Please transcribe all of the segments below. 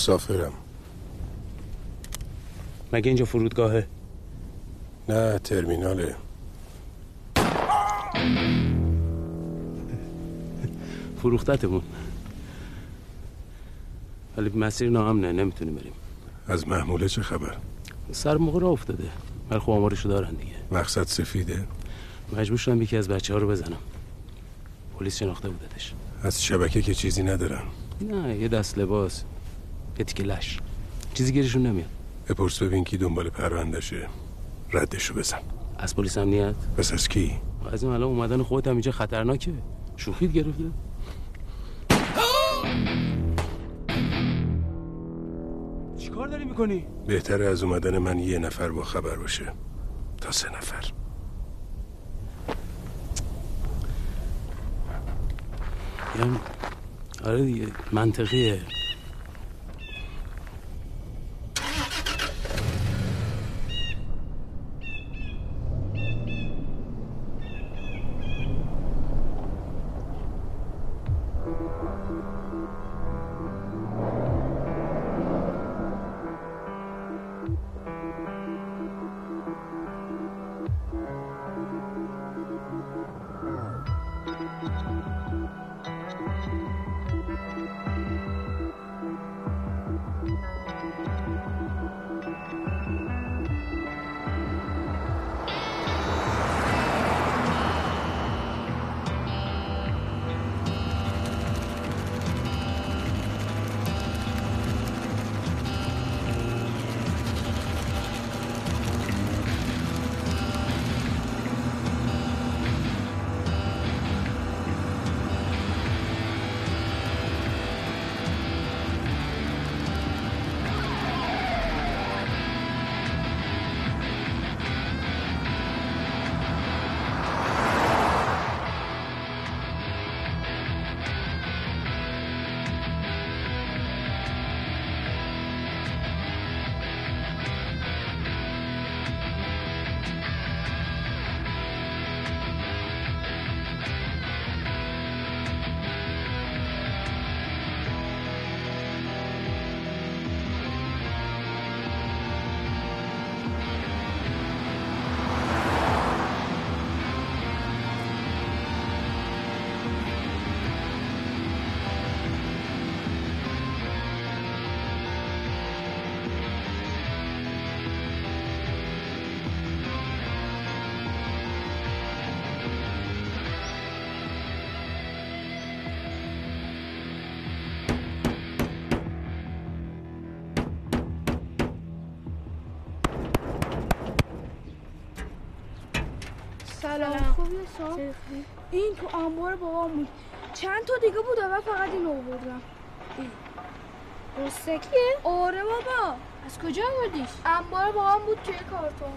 مسافرم. مگه اینجا فرودگاهه؟ نه ترمیناله. فروختتمون. ولی مسیر ناامنه نمی‌تونیم بریم. از محموله چه خبر؟ سر موقع را افتاده. ولی خب آمارشو دارن دیگه. مقصد سفیده؟ مجبور شدم یکی از بچه ها رو بزنم. پلیس شناخته بودتش. از شبکه که چیزی ندارم نه یه دست لباس یه تیکه لش چیزی گیرشون نمیاد. بپرس ببین کی دنبال پروندشه ردشو بزن. از پلیس امنیت پس از کی؟ از این الان اومدن خودت هم اینجا خطرناکه. شوخیت گرفته. چیکار داری می‌کنی؟ بهتره از اومدن من یه نفر با خبر باشه. تا سه نفر. یعنی آره دیگه منطقیه. این تو انبار بابام بود. چند تا دیگه بود و فقط این آوردم رستکیه؟ آره بابا. از کجا آوردیش؟ انبار بابام بود توی کارتون.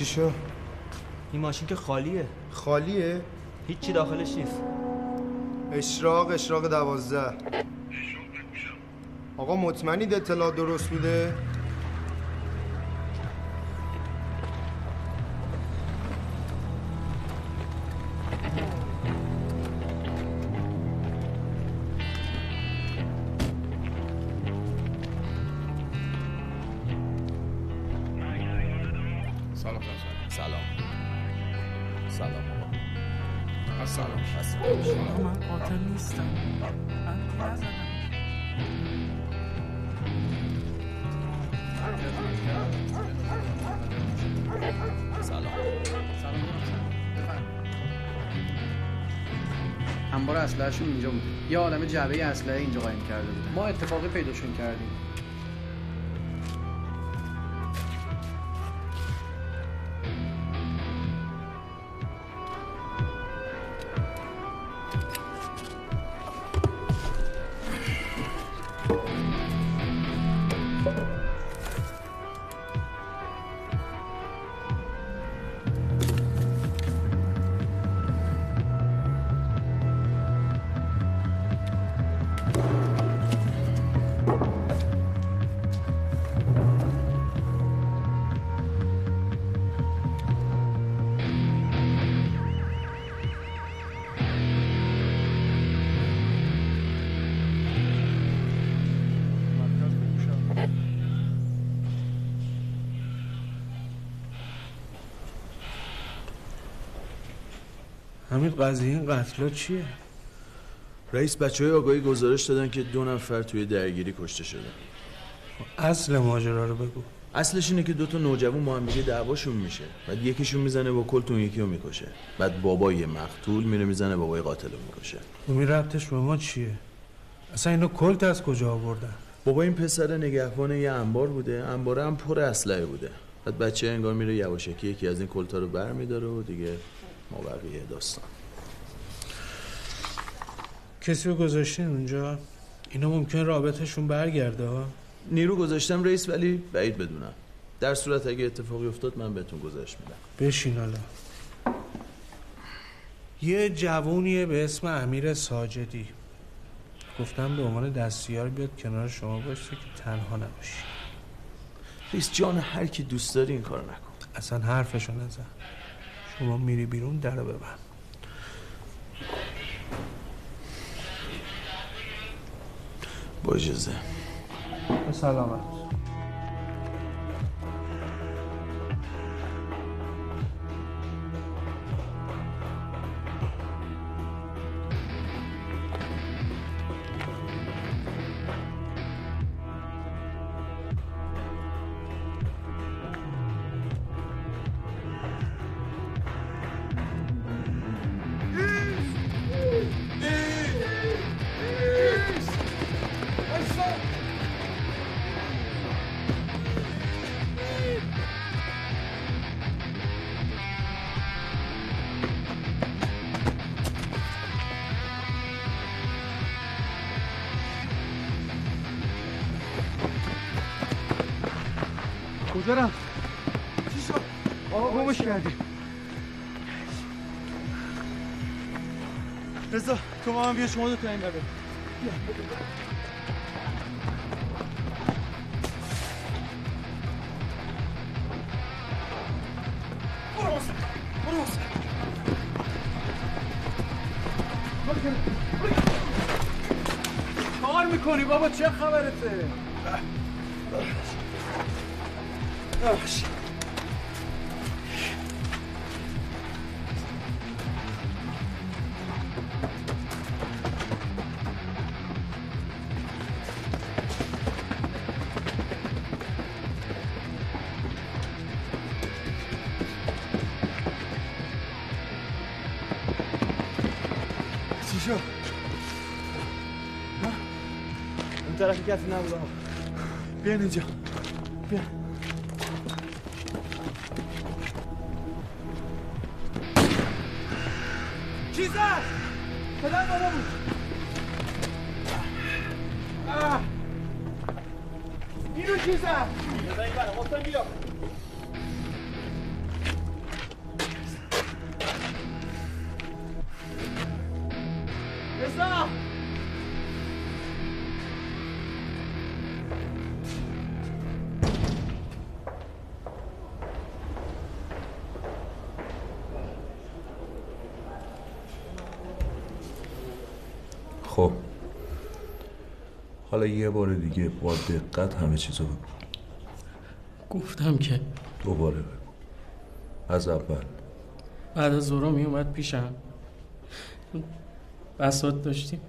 چی شو؟ این ماشین که خالیه خالیه؟ هیچی داخلش نیست اشراق اشراق دوازده آقا مطمئنید اطلاع درست بوده؟ جعبه اسلحه اینجا قایم کرده بود ما اتفاقی پیداشون کردیم. همین قضیه این قتلا چیه؟ رئیس بچه های آگاهی گزارش دادن که دو نفر توی درگیری کشته شدن. اصل ماجرا رو بگو. اصلش اینه که دو تا نوجوان با هم دیگه دعواشون میشه. بعد یکیشون می‌زنه با کلت اون یکی رو می‌کشه. بعد بابای مقتول میره می‌زنه بابای قاتل رو می‌کشه امی ربطش به ما چیه؟ اصلا اینو کلت از کجا آوردن؟ بابا این پسر نگهبان یه انبار بوده. انباره هم پر اسلحه بوده. بعد بچه انگار میره یواشکی یکی از این کلتا رو برمیداره و دیگه ما بقیه داستان. کسی رو گذاشتین اونجا؟ اینا ممکن رابطشون برگرده ها؟ نیرو گذاشتم رئیس ولی بعید بدونم. در صورت اگه اتفاقی افتاد من بهتون گذاشت میدم. بشین حالا. یه جوونیه به اسم امیر ساجدی. گفتم به عنوان دستیار بیاد کنار شما باشه که تنها نباشی. رئیس جان هر کی دوست داری این کارو نکن. اصلا حرفشو نزن. شما میری بیرون درو ببند. با اجازه. به سلامت. من بیا شما دو تا این بده کار می‌کنی بابا؟ چه خبرته؟ اون طرف حالا یه بار دیگه با دقت همه چیزو بگو. گفتم که دوباره بگو. از اول. بعد از زورا می اومد پیشم. بسات داشتیم.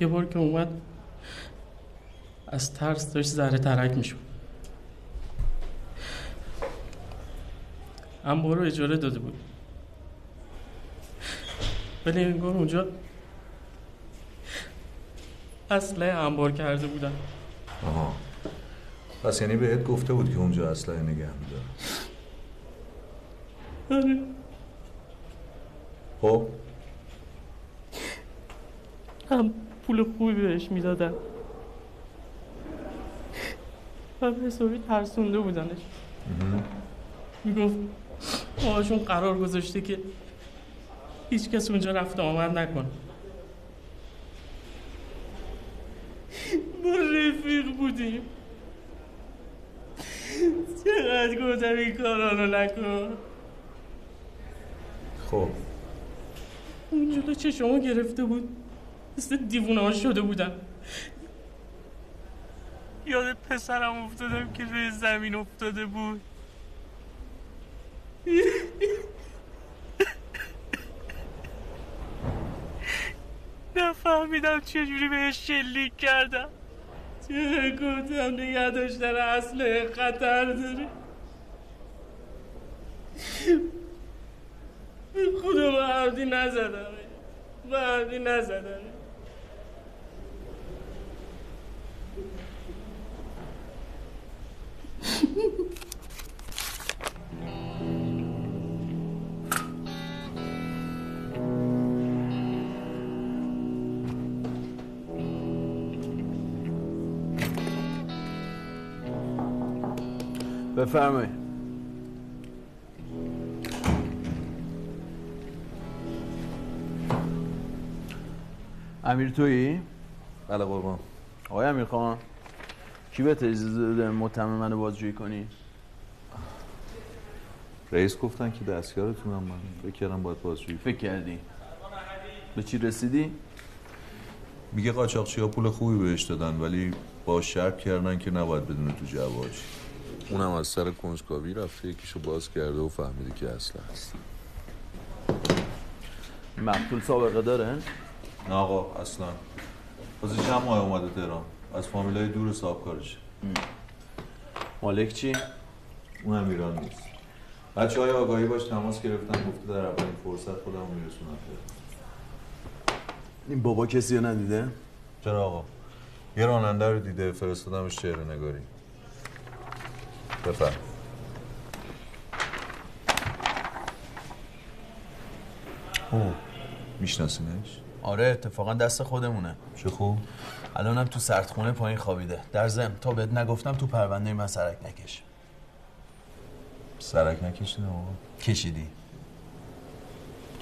یه بار که اومد از ترس داشت ذره ترک می‌شد. انبار رو اجاره داده بود. ولی انگار اونجا اسلحه انبار کرده بودن. آها. پس یعنی بهت گفته بود که اونجا اسلحه نگه میداره. آره. خب. هم پول خوبی بهش می‌دادن. و به حسابی ترسونده بودنش. می‌گفت باهاشون قرار گذاشته که هیچ کس اونجا رفت آمد نکن ما رفیق بودیم. چقدر گفتم این کارا رو نکن. خب. اون جلو چشمو گرفته بود. مثل دیوونه ها شده بودم. یاد پسرم افتادم که روی زمین افتاده بود. نفهمیدم چجوری بهش شلیک کردم. چه گفتم نگه داشتن اصل خطر داره. خدا مردی نزدم. مردی نزدم. بفرمایید امیر تویی؟ بله قربان آقای امیر خان کی به اجازه داده متهم منو بازجویی کنی؟ رئیس گفتن که دستیارتونم من فکر کردم باید بازجویی فکر کردی؟ به چی رسیدی؟ میگه قاچاقچی ها پول خوبی بهش دادن ولی با شرط کردن که نباید بدون تو جواج اونم از سر کنجکاوی رفته یکیشو باز کرده و فهمیده که اصلا هست. مقتول سابقه داره؟ نه آقا اصلا. بازی چند ماه اومده تهران. از فامیلای دور صاحب کارشه مالک چی؟ اون هم ایران نیست. بچه های آگاهی باش تماس گرفتن گفته در اولین فرصت خودم میرسونم این بابا کسی رو ندیده؟ چرا آقا؟ یه راننده رو دیده فرستادمش چهره نگاری. بفرم. اوه میشناسینش؟ آره اتفاقا دست خودمونه. چه خوب. الانم تو سردخونه پایین خوابیده. در ضمن تا بهت نگفتم تو پرونده من سرک نکش. سرک نکشیدم آقا؟ کشیدی.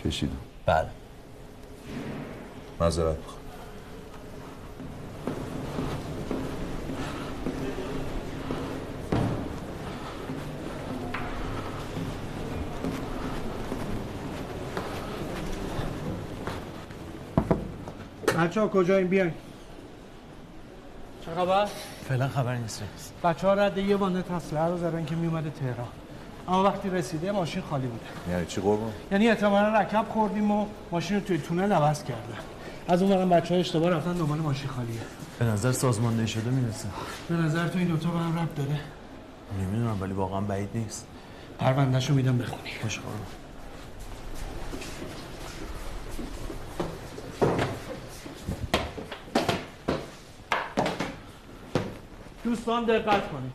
کشیدم. بله. معذرت بچه ها کجاییم؟ بیاین. چه خبر؟ فعلا خبری نیست بچه ها رد یه وانت اسلحه رو زدن که میومده تهران. اما وقتی رسیده ماشین خالی بوده. یعنی چی قربان؟ یعنی احتمالا رکب خوردیم و ماشین رو توی تونل عوض کردن. از اون برم بچه ها اشتباه رفتن دنبال ماشین خالیه. به نظر سازماندهی شده می‌رسه. به نظر تو این دوتا به هم ربط داره. نمی‌دونم ولی واقعا بعید نیست. پروندهشو رو میدم بخونی. خوش قربان دوستان دقت کنید.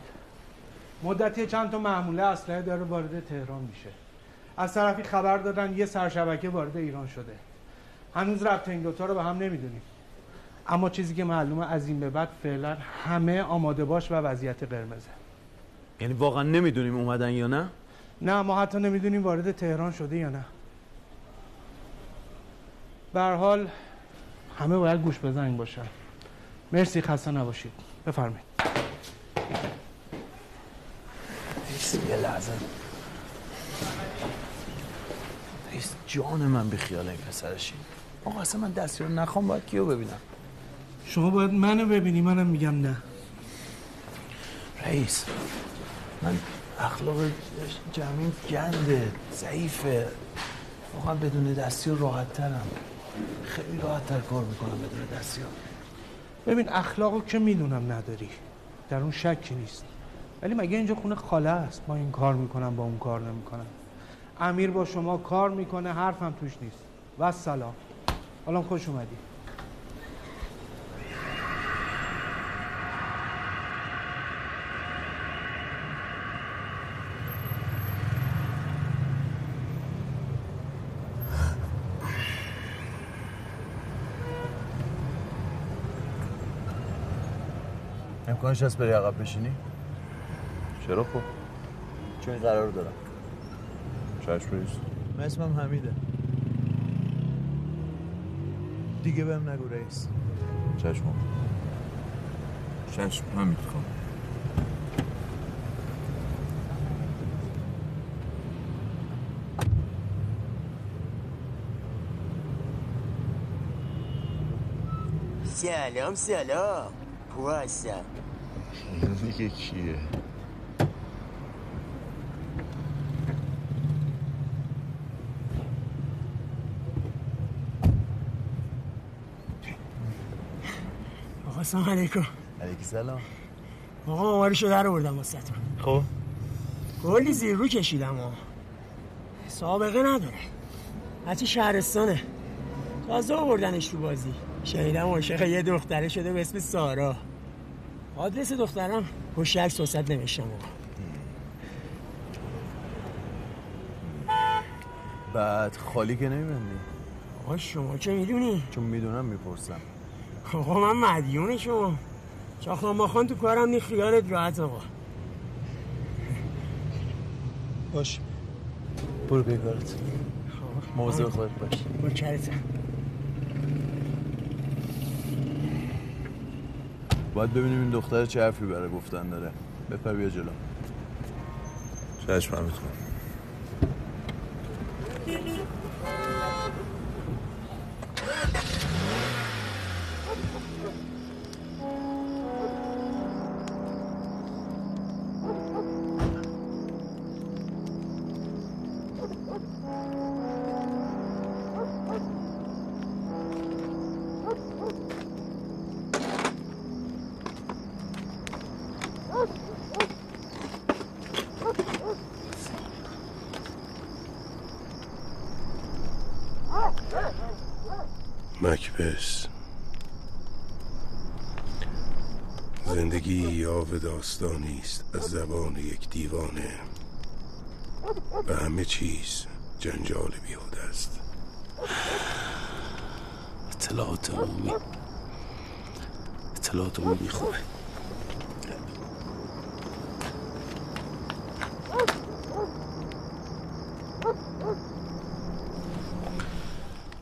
مدتی چند تا محموله اسلحه داره وارد تهران میشه. از طرفی خبر دادن یه سرشبکه وارد ایران شده. هنوز ربط این دوتا رو به هم نمی‌دونیم. اما چیزی که معلومه از این به بعد فعلا همه آماده باش و وضعیت قرمزه. یعنی واقعا نمی‌دونیم اومدن یا نه؟ نه ما حتی نمی‌دونیم وارد تهران شده یا نه. به هر حال همه باید گوش بزنین باشن. مرسی خسته نباشید. بفرمایید. یه لحظه. رئیس جان من بی خیال این پسرشی. آقا اصلا من دستی رو نخوام باید کیو ببینم؟ شما باید منو ببینی منم میگم نه. رئیس من اخلاق جمعیم گنده ضعیفه. واقعا بدون دستی راحت ترم خیلی راحت تر کار می‌کنم بدون دستی. ها ببین اخلاقو که می‌دونم نداری. در اون شکی نیست. ولی مگه اینجا خونه خاله است؟ ما این کار می‌کنم با اون کار نمی‌کنم. امیر با شما کار می‌کنه حرفم توش نیست. و سلام. حالا خوش اومدی. امکانش هست بری عقب بشینی؟ چرا خب؟ چون این قرار دارم. چشم رئیس من اسمم حمیده. دیگه بهم نگو رئیس. چشم چشم حمید خان. سلام سلام. پو دیگه کیه آقا سلام علیکم. علیکی سلام. آقا مامارشو در آوردم واسه خب. کلی زیر رو کشیدم ها سابقه نداره. بچه شهرستانه. تازه آوردنش تو بازی. شنیدم عاشق یه دختره شده به اسم سارا. آدرس دخترم پشت عکس وسط نوشتم. بعد خالی که نمیبندی؟ آقا شما چه می‌دونی؟ چون می‌دونم می‌پرسم. آقا من مدیون شما چاخان ماخان تو کارم نی خیالت راحت آقا. باش. برو بیگارت موضوع خودت باش. با کرتم باید ببینیم این دختر چه حرفی برای گفتن داره. بپر بیا جلو. چشم داستانی است از زبان یک دیوانه. و همه چیز جنجال بیهوده است. اطلاعات عمومی. اطلاعات عمومی خوبه.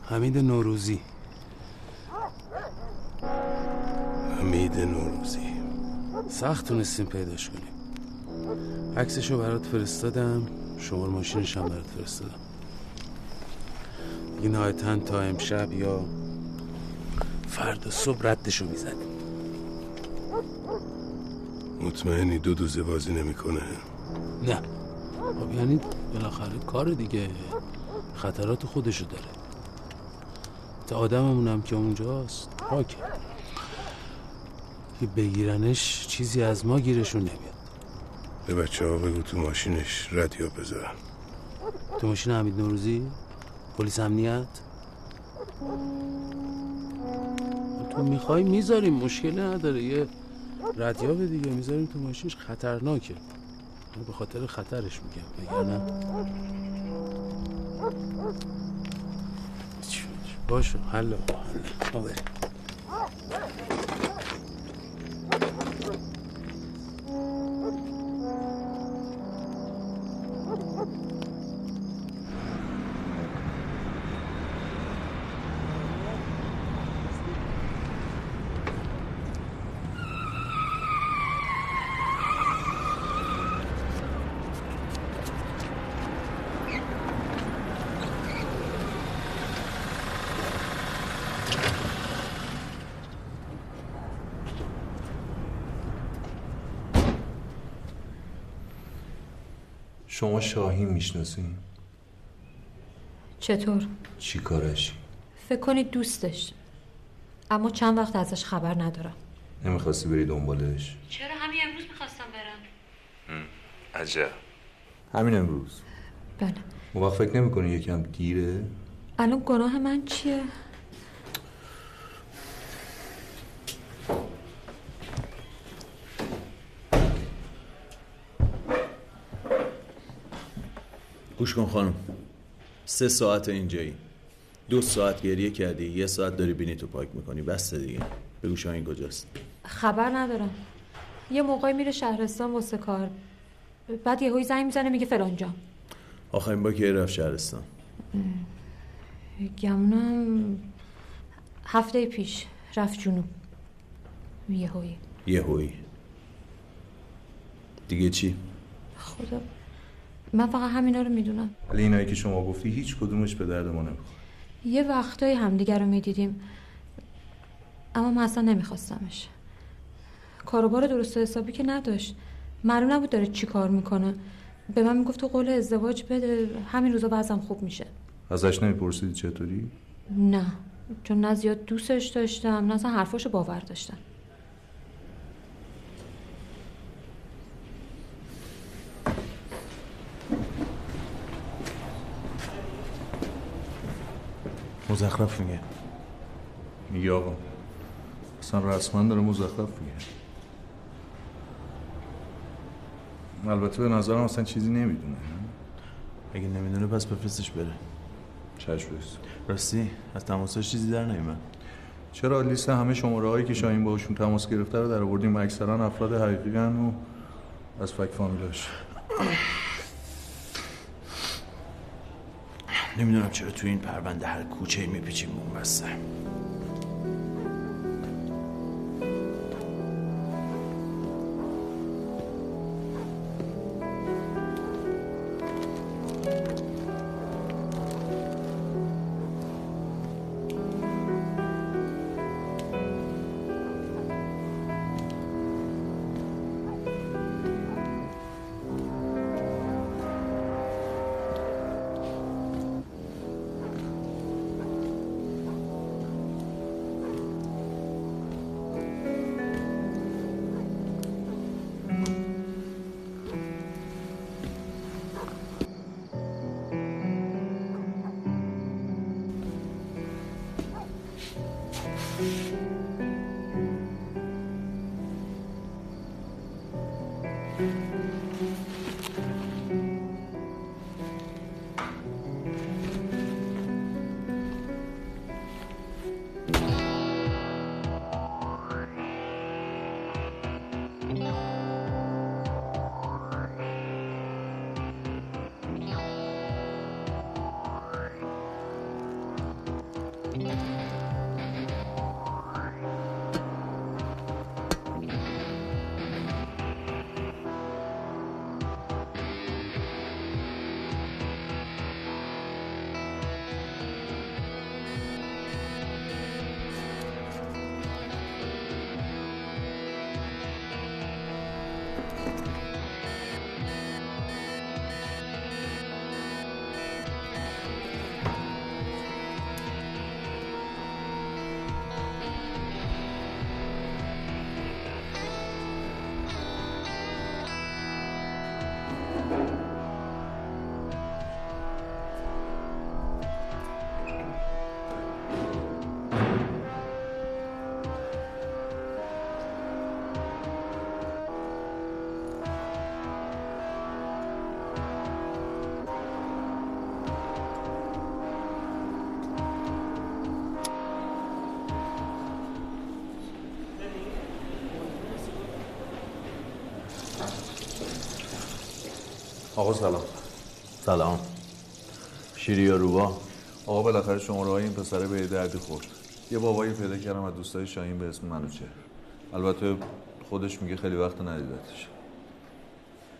حمید نوروزی. سخت تونستیم پیداش کنیم. عکسشو برات فرستادم. شمار ماشینش هم برات فرستادم. دیگه نهایتا تا امشب یا فردا صبح ردشو می‌زنیم. مطمئنی دو دوزه بازی نمی‌کنه؟ نه. خب یعنی بالاخره کار دیگه. خطرات خودشو داره. تا آدممون هم که اونجاست پاکه که بگیرنش چیزی از ما گیرشون نمیاد. به بچه ها بگو تو ماشینش ردیو بذارن تو ماشین حمید نوروزی؟ پلیس امنیت؟ تو می‌خوای می‌ذاریم مشکلی نداره. یه ردیاب دیگه می‌ذاریم تو ماشینش خطرناکه. من به خاطر خطرش میگم وگرنه. باشه حل حل. شما شاهین می‌شناسین؟ چطور؟ چی کارش؟ فکر کنید دوستش. اما چند وقت ازش خبر ندارم. نمی‌خواستی بری دنبالش؟ چرا همین امروز می‌خواستم برم؟ عجب. همین امروز. بله. اون وقت فکر نمی‌کنی یکم دیره الان گناه من چیه؟ گوش کن خانم. سه ساعت اینجایی. دو ساعت گریه کردی یه ساعت داری بینی تو پاک می‌کنی. بسته دیگه. بگو شاهین کجاست. خبر ندارم. یه موقعی میره شهرستان واسه کار. بعد یهویی زنگ می‌زنه میگه فلانجا آخرین با که رفت شهرستان. گمونم هفته پیش. رفت جنوب. یهویی. یهویی. دیگه چی؟ خدا من فقط همینا رو می‌دونم. ولی اینایی که شما گفتی هیچ کدومش به درد ما نمی‌خوره. یه وقتایی همدیگر رو می‌دیدیم. اما من اصلا نمیخواستمش. کاروبار درست و حسابی که نداشت. معلوم نبود داره چی کار می‌کنه. به من می‌گفت تو قول ازدواج بده همین روزا بعضم خوب میشه. ازش نمیپرسیدی چطوری؟ نه چون نه زیاد دوستش داشتم نه اصلا حرفاشو باور داشتم. مزخرف میگه. میگه آقا اصلا رسما داره مزخرف میگه. البته به نظرم اصلا چیزی نمی‌دونه. اگه نمی‌دونه پس بفرستش بره. چشم راستی از تماساش چیزی در نیومد. چرا لیست همه شماره هایی که شاهین باهاشون تماس گرفته رو در آوردیم؟ اکثرا افراد حقیقی و از فک فامیلاش. نمی‌دونم چرا تو این پرونده هر کوچه میپیچیم اون بسته. آقا سلام. سلام. شیری یا روبا؟ آقا بالاخره شماره های این پسره به دردی خورد. یه بابایی پیدا کردم از دوستای شاهین به اسم منوچه البته خودش میگه خیلی وقت ندیدتش.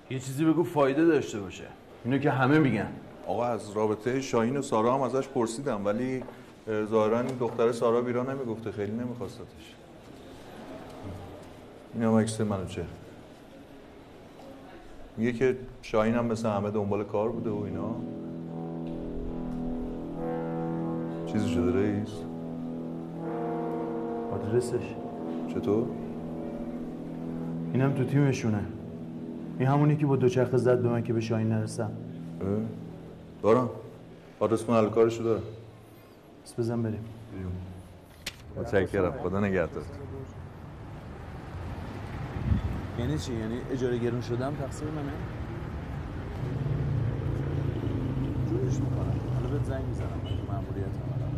یه چیزی بگو فایده داشته باشه. اینو که همه میگن. آقا از رابطه شاهین و سارا هم ازش پرسیدم ولی ظاهرا این دختر سارا بیرا نمی‌گفته خیلی نمیخواستتش. این هم عکس منوچه میگه که شاهین هم مثل همه دنبال کار بوده و اینا. چیزی شده رئیس؟ آدرسش. چطور؟ اینم تو تیمشونه. این همونی که با دوچرخه زد به من که به شاهین نرسم؟ دارم. آدرس محل کارشو دارم بس بزن بریم. متشکرم. خدا نگهدار. یعنی چی؟ یعنی اجاره گرون شدم تقصیر منه؟ جورش می‌کنم. حالا بهت زنگ می‌زنم. ماموریت هم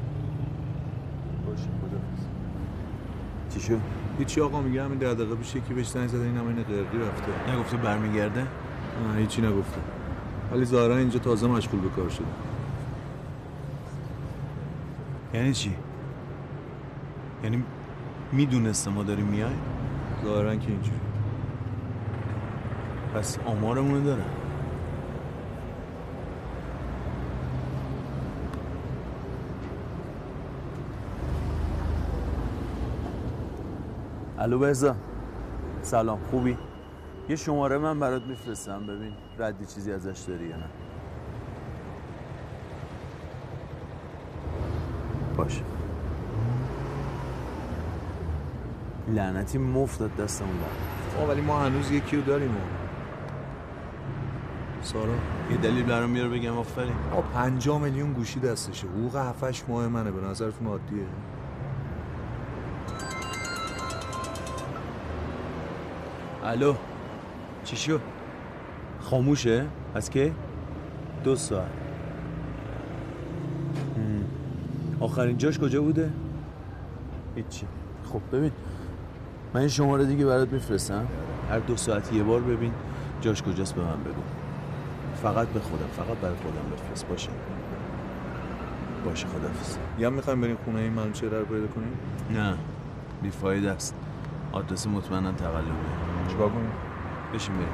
باشه خدافظ چی شد؟ هیچی آقا میگه همین ده دقیقه پیش یکی بهش زنگ زده این هم این قرقی رفته. نگفته برمیگرده؟ نه هیچی نگفته. ولی ظاهرا اینجا تازه مشغول به کار شده. یعنی چی؟ یعنی می‌دونسته ما داریم میای ظاهرا که اینجوری. پس آمارمونو داره الو بهزا. سلام خوبی؟ یه شماره من برات میفرستم ببین ردی چیزی ازش داری یا نه. باشه. لعنتی مفت داد دستمون در. ولی ما هنوز یکی رو داریم. سارا. یه دلیل برام میاره بگم آفرین. آه پنجاه میلیون گوشی دستشه. حقوق هفتش ماه منه به نظرتون عادیه؟ الو چی شد خاموشه؟ از که دو ساعت. آخرین جاش کجا بوده؟ هیچی. خب ببین من این شماره دیگه برات میفرستم. هر دو ساعت یه بار ببین جاش کجاست به من بگو. فقط به خودم فقط برای خودم بفرست. باشه. باشه خدافز یا می‌خوایم بریم خونه این منوچهره رو پیدا کنیم؟ نه. بیفایده است. آدرس مطمئنا تقلبه. چیکار کنیم؟ بشین بریم.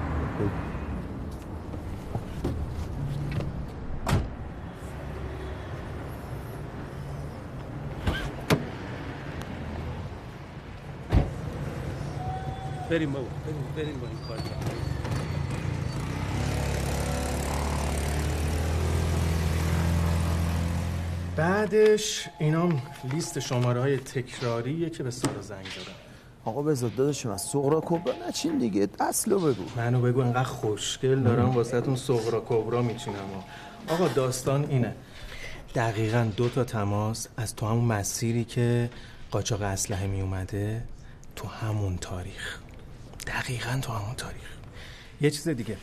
بریم بابا بریم بریم با این کار. بعدش اینام لیست شماره های تکراریه که به سارا زنگ زدم آقا بذار داداشم از سغرا کبرا نچین دیگه اصلو بگو. منو بگو انقدر خوشگل دارم واسه تون سغرا کبرا میچینم. آقا داستان اینه. دقیقا دو تا تماس از تو همون مسیری که قاچاق اسلحه می اومده تو همون تاریخ. دقیقا تو همون تاریخ. یه چیز دیگه.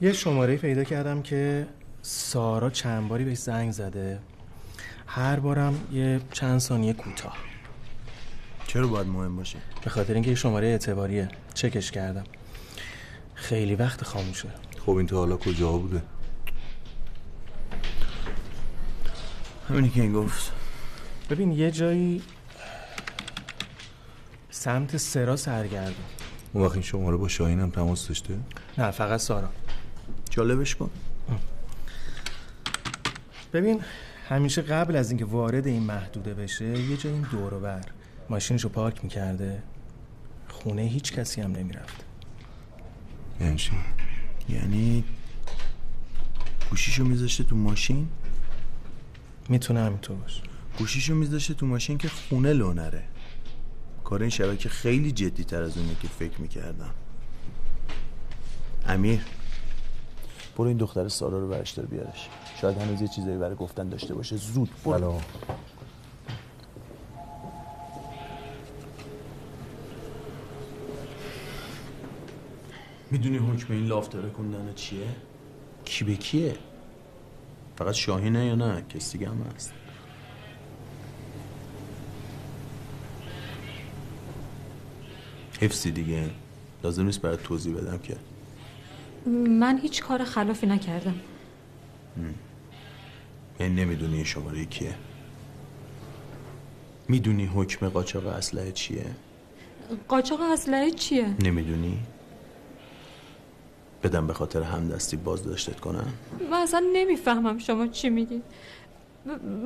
یه شماره پیدا کردم که سارا چند باری بهش زنگ زده. هر بارم یه چند ثانیه کوتاه. چرا باید مهم باشه؟ به خاطر اینکه شماره اعتباریه. چکش کردم. خیلی وقت خاموشه خب این تا حالا کجا بوده؟ همینی که این گفت. ببین یه جایی سمت سرا سرگردون اون وقت این شماره با شاهین هم تماس داشته؟ نه فقط سارا. جالبش کن. ببین همیشه قبل از اینکه وارد این محدوده بشه یه جای این دور و بر ماشینشو پارک می‌کرده. خونه هیچ کسی هم نمی‌رفت. یعنی؟ یعنی گوشیشو میذاشته تو ماشین؟ می‌تونه همینطور باشه. گوشیشو میذاشته تو ماشین که خونه لو نره کار این شبکه خیلی جدی تر از اونه که فکر می‌کردم. امیر برو این دختر سارا رو برش بیارش. شاید هنوز یه چیزایی برای گفتن داشته باشه. زود. برو. می‌دونی حکم این لافتره کندن چیه؟ کی به کیه؟ فقط شاهینه یا نه؟ کسی دیگه هم هست. حفظی دیگه. لازم نیست برات توضیح بدم که. من هیچ کار خلافی نکردم. یعنی نمی‌دونی این شماره کیه. می‌دونی حکم قاچاق اسلحه چیه؟ قاچاق اسلحه چیه؟ نمی‌دونی؟ بدم به خاطر همدستی بازداشتت کنن من اصلا نمی‌فهمم شما چی میگید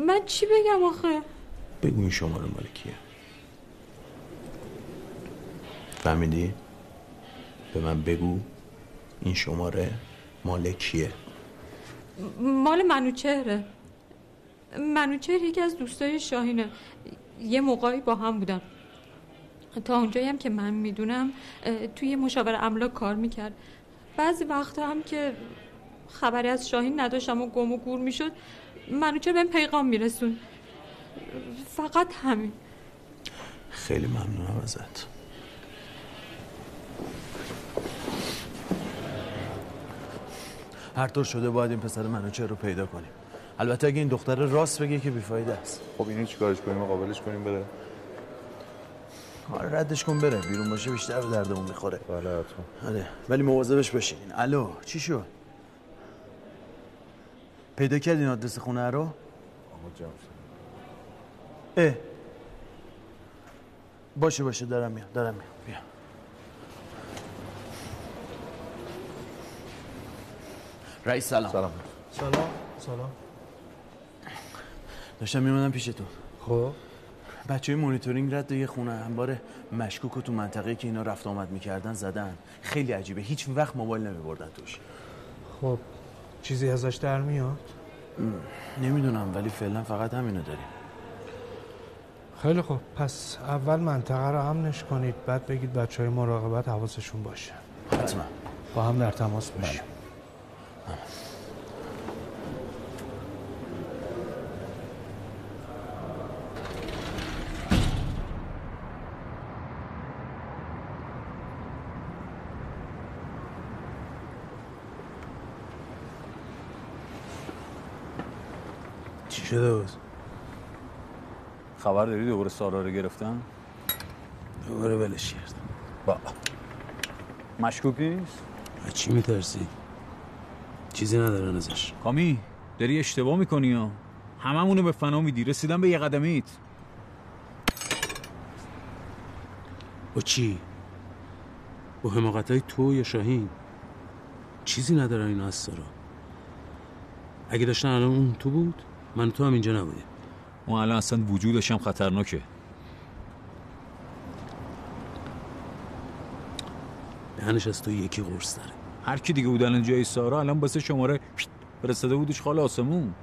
من چی بگم آخه؟ بگو این شماره مال کیه. فهمیدی؟ به من بگو این شماره مال کیه. مال منوچهره. منوچهر یکی از دوستای شاهینه. یه موقعی با هم بودن. تا اونجایی هم که من می‌دونم توی مشاور املاک کار می‌کرد. بعضی وقتا هم که خبری از شاهین نداشتم و گم و گور می‌شد منوچهر بهم پیغام میرسون فقط همین. خیلی ممنونم ازت. هر طور شده باید این پسر منوچهر رو پیدا کنیم. البته اگه این دختر راست بگه که بیفایده است. خب اینو چیکارش کنیم؟ قابلش کنیم بره. آره ردش کن بره. بیرون باشه بیشتر به دردمون می‌خوره. بله حتما. آره ولی مواظبش باشین. الو چی شد؟ پیدا کردین آدرس خونه رو؟ آقا جمع اه. باشه باشه دارم میام دارم میام. بیا. رئیس سلام. سلام. سلام سلام. داشتم میمونم پیشتون خب؟ بچه های مونیتورینگ رد یه خونه انبار مشکوک رو تو منطقه که اینا رفت آمد می‌کردن زدن. خیلی عجیبه. هیچ وقت موبایل نمیبردن توش. خب چیزی ازش در میاد؟ نمی‌دونم ولی فعلا فقط همینو داریم. خیلی خب. پس اول منطقه رو امنش کنید بعد بگید بچه های مراقبت حواسشون باشه. حتما. با هم در تماس باشیم. چی شده بود؟ خبر داری دوباره سارا رو گرفتن؟ دوباره ولش کردم با مشکوک نیست؟ از چی میترسی؟ چیزی ندارن ازش کامی داری اشتباه می‌کنی یا هممونو به فنا میدی رسیدن به یه قدمیت با چی؟ با حماقت های تو یا شاهین چیزی ندارن اینا از سارا اگه داشتن الان اون تو بود من تو هم اینجا نبودیم اون الان اصلا وجودش هم خطرناکه. دهنش از تو یکی قرص داره. هر کی دیگه بود الان جای سارا الان واسه شماره فرستاده بودش خال آسمون.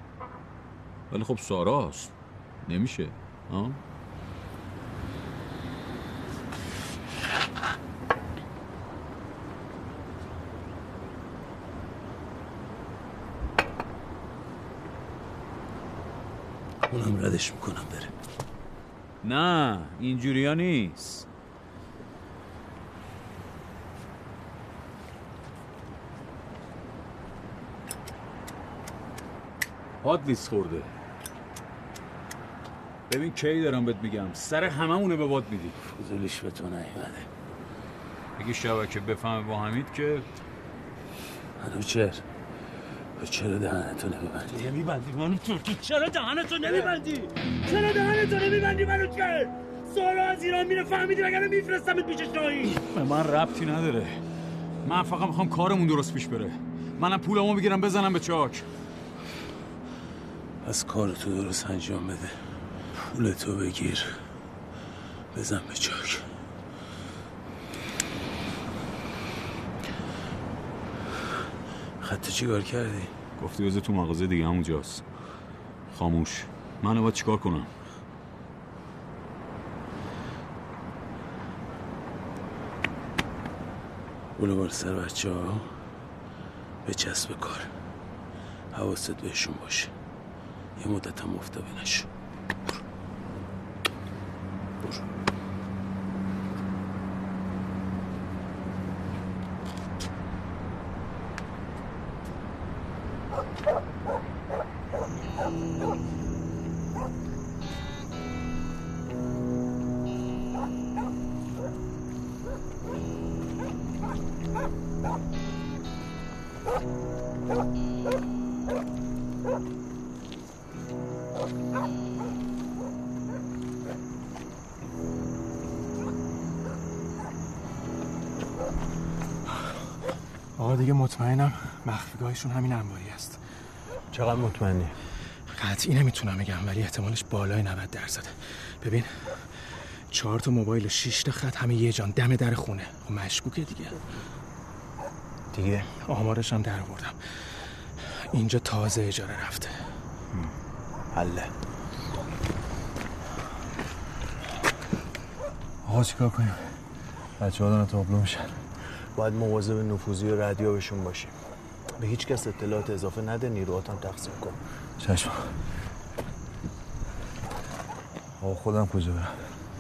ولی خب ساراست نمیشه. ها اونم ردش می‌کنم بره. نه اینجوریا نیست. هات لیست خورده. ببین کی دارم بهت میگم. سر هممونه به باد میدی. فضولیش به تو نیومده. اگه شبکه بفهمه با حمید که منو چر چرا دهنتو نمیبندی؟ نمیبندی منو ترکی چرا دهنتو نمیبندی؟ چرا دهنتو نمیبندی منو چر سارا از ایران میره فهمیدی وگرنه میفرستمت پیش شاهین به من ربطی نداره. من فقط می‌خوام کارمون درست پیش بره. منم پولمو بگیرم بزنم به چاک. از کار تو درست انجام بده. پول تو بگیر. بزن به چاک. خط چی کار کردی؟ گفتی بذار تو مغازه دیگه همونجاست خاموش. من باید چیکار کنم؟ اونو بار سر بچه ها به چسب کار. حواست بهشون باشه. یه مدت هم افتابه نشو برو. آقا دیگه مطمئنم مخفیگاهشون همین انباری است چقدر مطمئنی؟ قطعی نمی‌تونم بگم ولی احتمالش بالای 90 درصده ببین چهار تا موبایل و 6 تا خط همه یه جان. دم در خونه. خب مشکوکه دیگه. دیگه؟ آمارش هم در بردم اینجا تازه اجاره رفته. حله. آقا چیکار کنیم؟ بچه ها دارن تابلو میشن. باید مواظب نفوذی و ردیا بهشون باشیم. به هیچ کس اطلاعات اضافه نده نیروهات هم تقسیم کن. چشم. آقا خودم کجا برم؟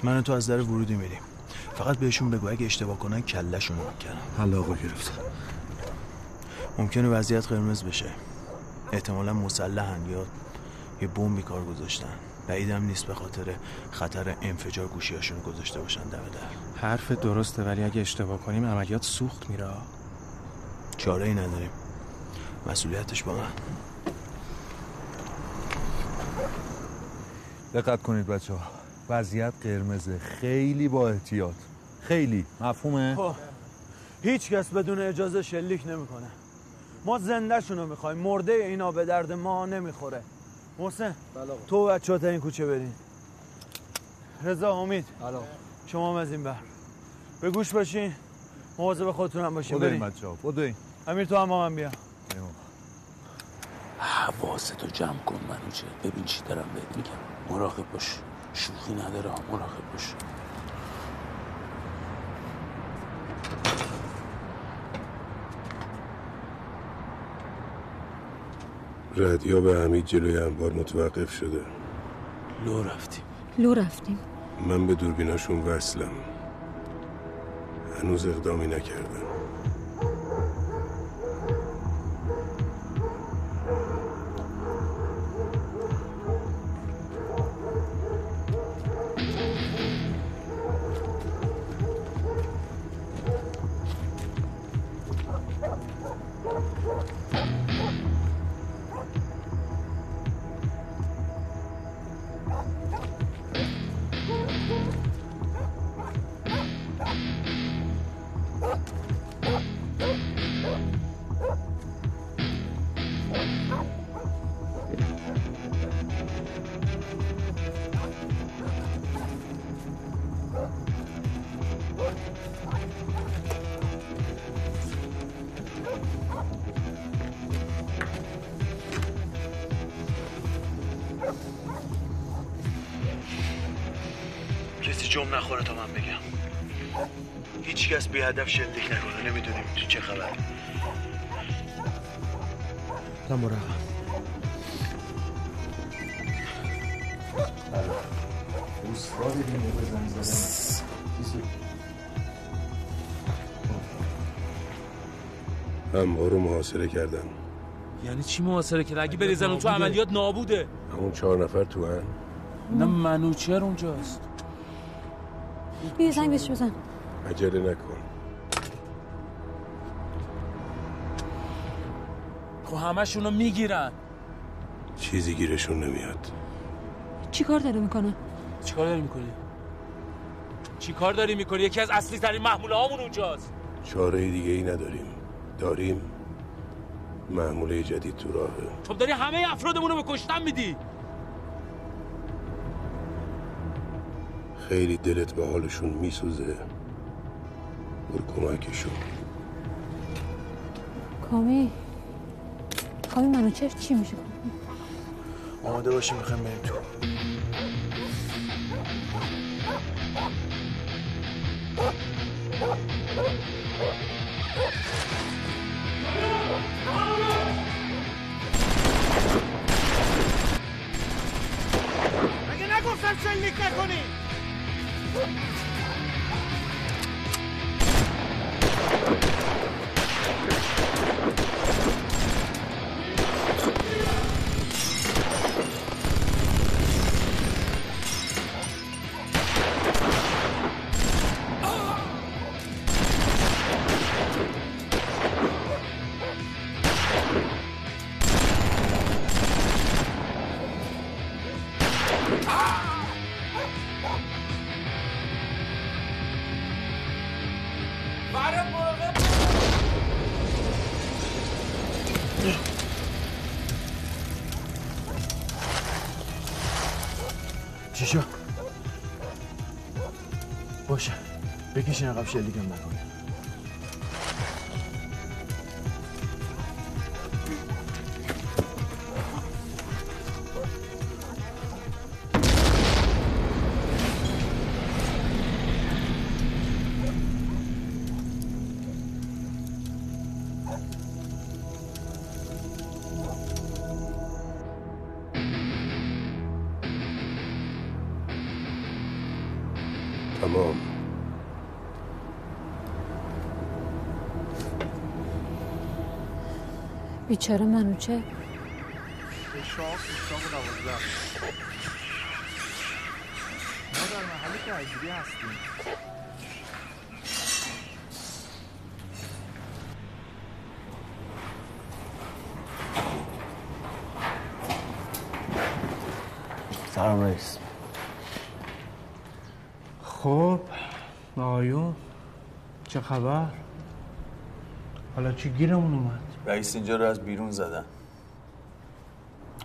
من تو از در ورودی میریم. فقط بهشون بگو اگه اشتباه کنن کلشون می‌کنم حل آقا گرفت ممکنه وضعیت قرمز بشه. احتمالا مسلحن یا یه بمبی کار گذاشتن. بعیدم نیست به خاطر خطر انفجار گوشیاشون گذاشته باشن دم در. حرف درسته ولی اگه اشتباه کنیم عملیات سوخت میره. چاره ای نداریم. مسئولیتش با من. دقت کنید بچه ها. وضعیت قرمزه خیلی با احتیاط. خیلی. مفهومه؟ خب. هیچ کس بدون اجازه شلیک نمی‌کنه. ما زنده شونو می‌خوایم. مرده اینا به درد ما نمی‌خوره. محسن تو و بچه ها تا این کوچه برین. رضا امید. شما هم از این بر به گوش باشین. مواظب خودتون هم باشین. بدوین برین. بچه ها بدوین امیر تو هم من بیا. حواستو جمع کن منوچه. ببین چی دارم بهت میگم. مراقب باش. شوخی نداره مراقب باش. ردیا به حمید جلوی انبار متوقف شده. لو رفتیم. لو رفتیم. من به دوربیناشون وصلم. هنوز اقدامی نکردم. جمع نخوره تا من بگم. هیچ کس بی هدف شلیک نکنه. نمی‌دونیم تو چه خبر. تا مراقب. انبار رو محاصره کردم یعنی چی محاصره کرد اگه بریزن اون تو عملیات نابوده. همون چهار نفر تو هن نه منوچهر اونجاست. بیا زنگ بهش بزن. عجله نکن. خب همشونو می‌گیرن. چیزی گیرشون نمیاد. چی کار داره می‌کنه؟ چی کار داری می‌کنی؟ چی کار داری می‌کنی؟ یکی از اصلی ترین محموله هامون اونجاست. چاره دیگه ای نداریم. داریم. محموله جدید تو راهه. خب داری همه افرادمون رو به کشتن میدی. خیلی دلت به حالشون میسوزه. برو کمکشون کامی. کامی منو چه چی میشه؟ آماده باشیم می‌خوایم بریم تو. مگه نگفتم شلیک نکنی Woo! باشه بکشین عقب بیچاره منوچه ما در محل درگیری هستیم سلام رئیس. خب آیون چه خبر؟ حالا چی گیرمون اومد؟ رئیس اینجا رو از بیرون زدن.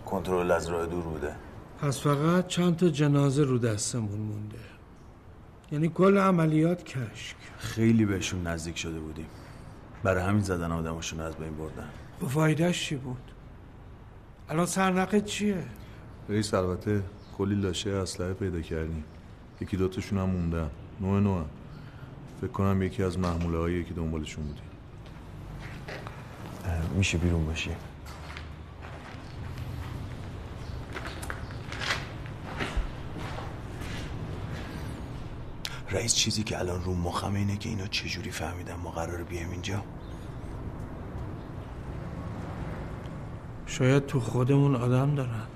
کنترل از راه دور بوده. پس فقط چند تا جنازه رو دستمون مونده. یعنی کل عملیات کشک. خیلی بهشون نزدیک شده بودیم. برای همین زدن آدمشون از بین بردن. به فایدهش چی بود؟ الان سرنقه چیه؟ رئیس البته کلی لاشه اسلحه پیدا کردیم. یکی دوتاشون هم موندن. نوع نوع. فکر کنم یکی از محموله هایی که دنبالشون بودیم. میشه بیرون باشی. رئیس چیزی که الان رو مخمه اینه که اینا چجوری فهمیدن ما قرار بیایم اینجا؟ شاید تو خودمون آدم دارن.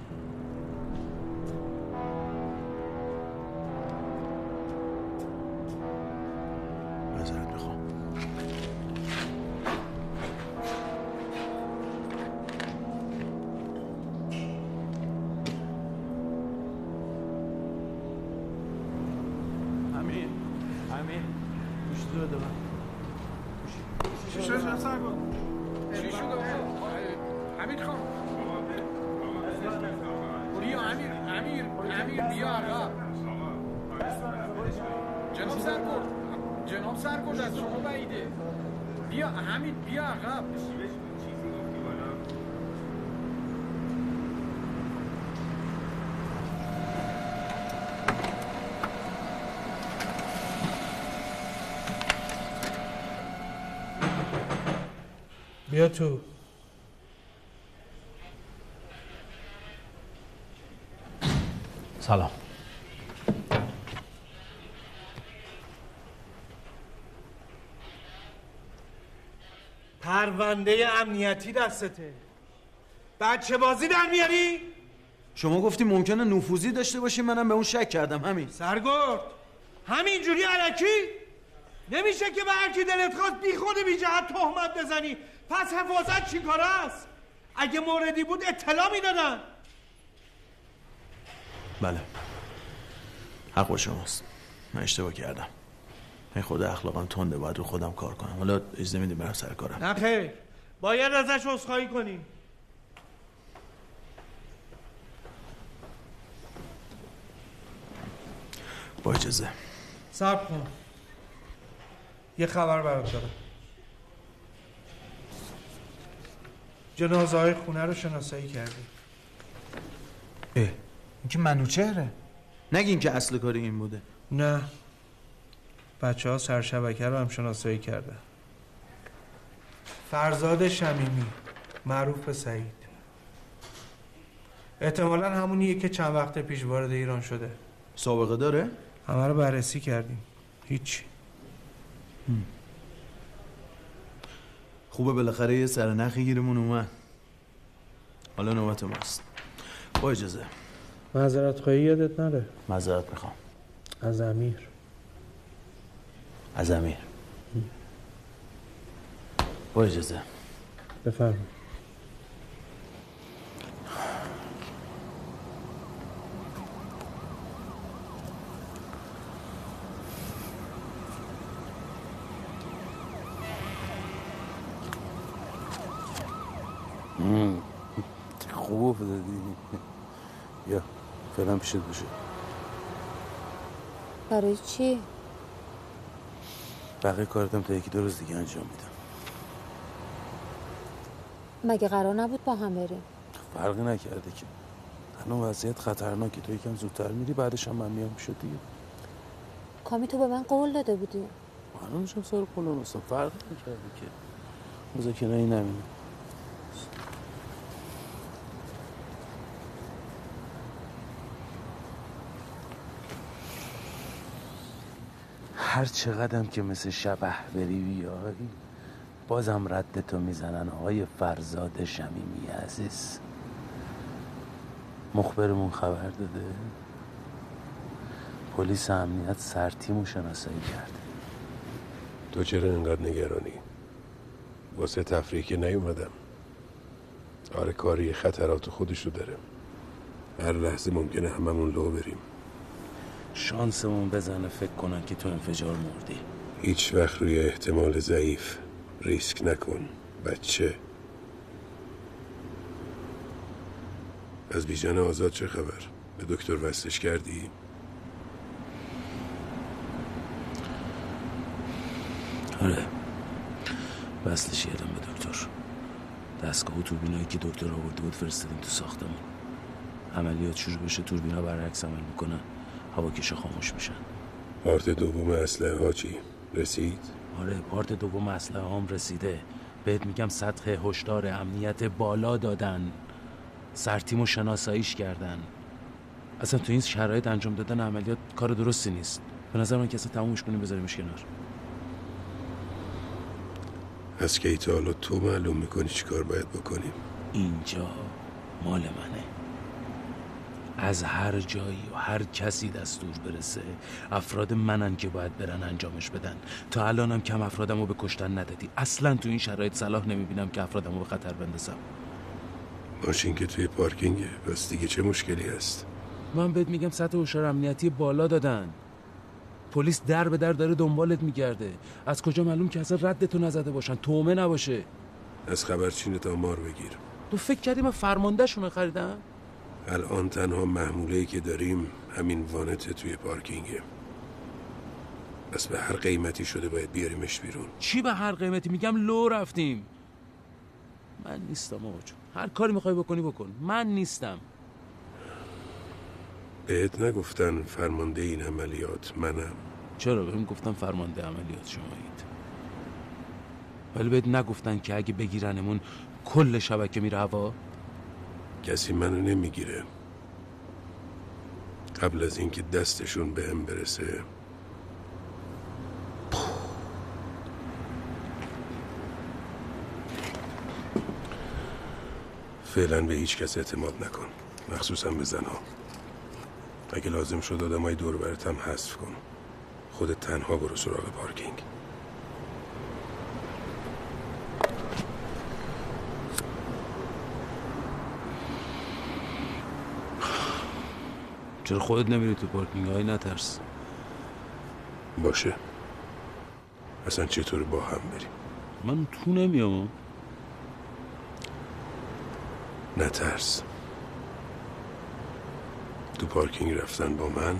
امنیتی دستته. بچه بازی در میاری؟ شما گفتی ممکنه نفوذی داشته باشی منم به اون شک کردم همین. سرگرد همینجوری علکی؟ نمیشه که به هر کی دلت خواست بی خود بی جهت تهمت بزنی. پس حفاظت چی کار است؟ اگه موردی بود اطلاع می‌دادن. بله. حق با شماست. من اشتباه کردم. من خود اخلاقم تنده باید رو خودم کار کنم. حالا اجازه میدیم برم سر کارم. نه خیر. باید ازش عذرخواهی کنی با اجازه. صبر کن. یه خبر برات دارم. جنازه های خونه رو شناسایی کردی. اه این که منوچهره نگین که اصل کاری این بوده. نه. بچه ها سرشبکه رو هم شناسایی کردن. فرزاد شمیمی معروف به سعید. احتمالا همونیه که چند وقت پیش وارد ایران شده. سابقه داره؟ همه رو بررسی کردیم. هیچی. خوبه بالاخره یه سرنخی گیرمون اومد. حالا نوبت ماست. با اجازه. معذرت خواهی یادت نره؟ معذرت می‌خوام. از امیر. از امیر. با اجازه. بفرمایید. خوب افتادی. یا فعلا پیشت باشه. برای چی؟ بقیه کارتم تا یکی دو روز دیگه انجام میدم. مگه قرار نبود با هم بریم؟ فرقی نکرده که. الان وضعیت خطرناکه. تو یکم زودتر میری بعدش هم من میام پیش دیگه. کامی تو به من قول داده بودی. الان میشم سر قولم هستم فرقی نکرده که. مذاکره ای نمینه هر چقدرم که مثل شبه بری بیای. بازم رد تو می‌زنن آقای فرزاد شمیمی عزیز. مخبرمون خبر داده؟ پلیس امنیت سرتیمو شناسایی کرده. تو چرا اینقدر نگرانی؟ واسه تفریح که نیومدم. آره کاری خطرات خودشو داره. هر لحظه ممکنه هممون لو بریم. شانسمون بزنه فکر کنن که تو انفجار مردی. هیچ وقت روی احتمال ضعیف. ریسک نکن بچه از بیژن آزاد چه خبر؟ به دکتر وصلش کردی؟ آره وصلش کردم به دکتر دستگاه و توربینایی که دکتر آورده بود فرستادیم تو ساختمون عملیات شروع بشه توربینا برعکس عمل می‌کنن هواکش خاموش میشن پارت دوم اسلحه ها چی؟ رسید؟ آره پارت دوم اسلحه هام رسیده. بهت میگم سطح هشدار امنیت بالا دادن. سرتیمو شناساییش کردن. اصلا تو این شرایط انجام دادن عملیات کار درستی نیست. به نظر من که اصلا تمومش کنیم بذاریمش کنار. از کی تا حالا تو معلوم می‌کنی چی کار باید بکنیم؟ اینجا مال منه. از هر جایی و هر کسی دستور برسه افراد منن که باید برن انجامش بدن. تا الانم کم افرادمو به کشتن ندادی. اصلا تو این شرایط صلاح نمی‌بینم که افرادمو به خطر بندازم. ماشین که توی پارکینگه پس دیگه چه مشکلی هست؟ من بهت میگم سطح هشدار امنیتی بالا دادن. پلیس در به در داره دنبالت میگرده. از کجا معلوم که اصلا ردتو نزده باشن؟ تومه نباشه. از خبرچینت آمار بگیر. تو فکر کردی من فرمانده شونه خریدم؟ الان تنها محموله که داریم همین وانت توی پارکینگه. بس به هر قیمتی شده باید بیاریمش بیرون. چی به هر قیمتی؟ میگم لو رفتیم. من نیستم آقا هر کاری می‌خوای بکنی بکن. من نیستم. بهت نگفتن فرمانده این عملیات منم. چرا؟ بهم گفتم فرمانده عملیات شمایید. ولی بهت نگفتن که اگه بگیرنمون کل شبکه میره هوا؟ کسی منو نمی‌گیره. قبل از اینکه دستشون به هم برسه. فعلا به هیچ کس اعتماد نکن. مخصوصا به زنها. اگه لازم شد آدمای دور برت هم حذف کن. خودت تنها برو سراغ پارکینگ. چرا خودت نمیری تو پارکینگ های نترس. باشه. اصلا چطور با هم بریم؟ من تو نمیام. نترس. تو پارکینگ رفتن با من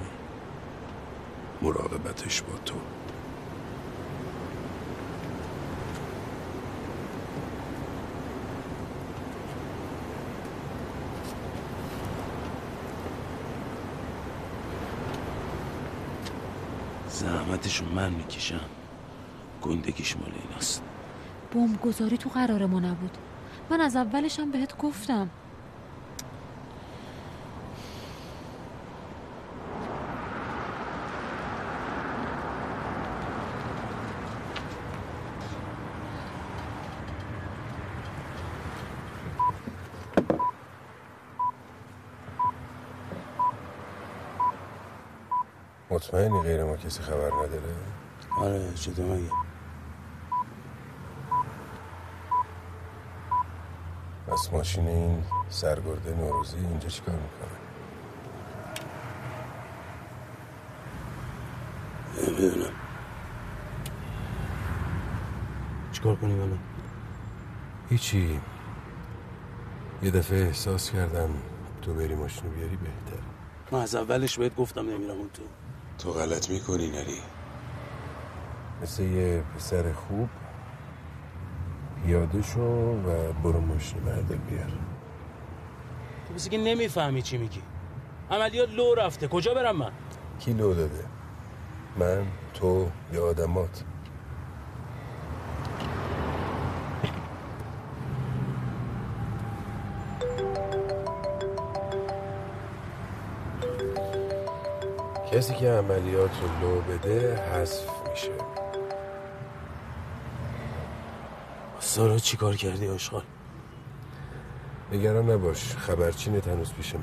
مراقبتش با تو. زحمتشو من می‌کشم. گندگیش مال ایناست. بمب گذاری تو قرار ما نبود. من از اولشم بهت گفتم. مطمئنی غیر ما کسی خبر نداره؟ آره چطور مگه پس ماشین این سرگرده نوروزی اینجا چیکار می‌کنه؟ نمی‌دونم. چیکار کنیم الان؟ هیچی. یه دفعه احساس کردم تو بری ماشین رو بیاری بهتر. من از اولش بهت گفتم نمیرم اون تو. تو غلط می‌کنی نری. مثل یه پسر خوب پیاده شو و برو ماشین بردار بیار. تو بسی که نمی‌فهمی چی میگی. عملیات لو رفته. کجا برم من؟ کی لو داده؟ من تو یا آدمات؟ کسی که عملیات رو لو بده حذف میشه. سارا چی کار کردی آشغال؟ نگران نباش خبرچین تنوز پیش من.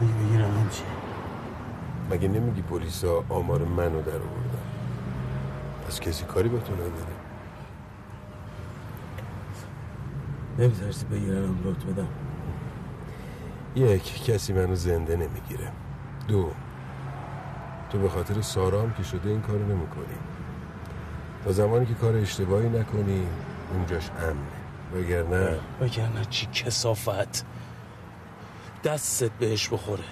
میگی بگیر الان چی مگه نمیگی پلیسا آمار منو در آوردن؟ پس کسی کاری با تو نداره؟ نمیترسی بگیرم لط بدم؟ یک کسی منو زنده نمی‌گیره. دو. تو به خاطر سارام که شده این کارو نمی‌کنی. تا زمانی که کار اشتباهی نکنی اونجاش امنه. وگرنه وگرنه چی کسافت. دستت بهش بخوره.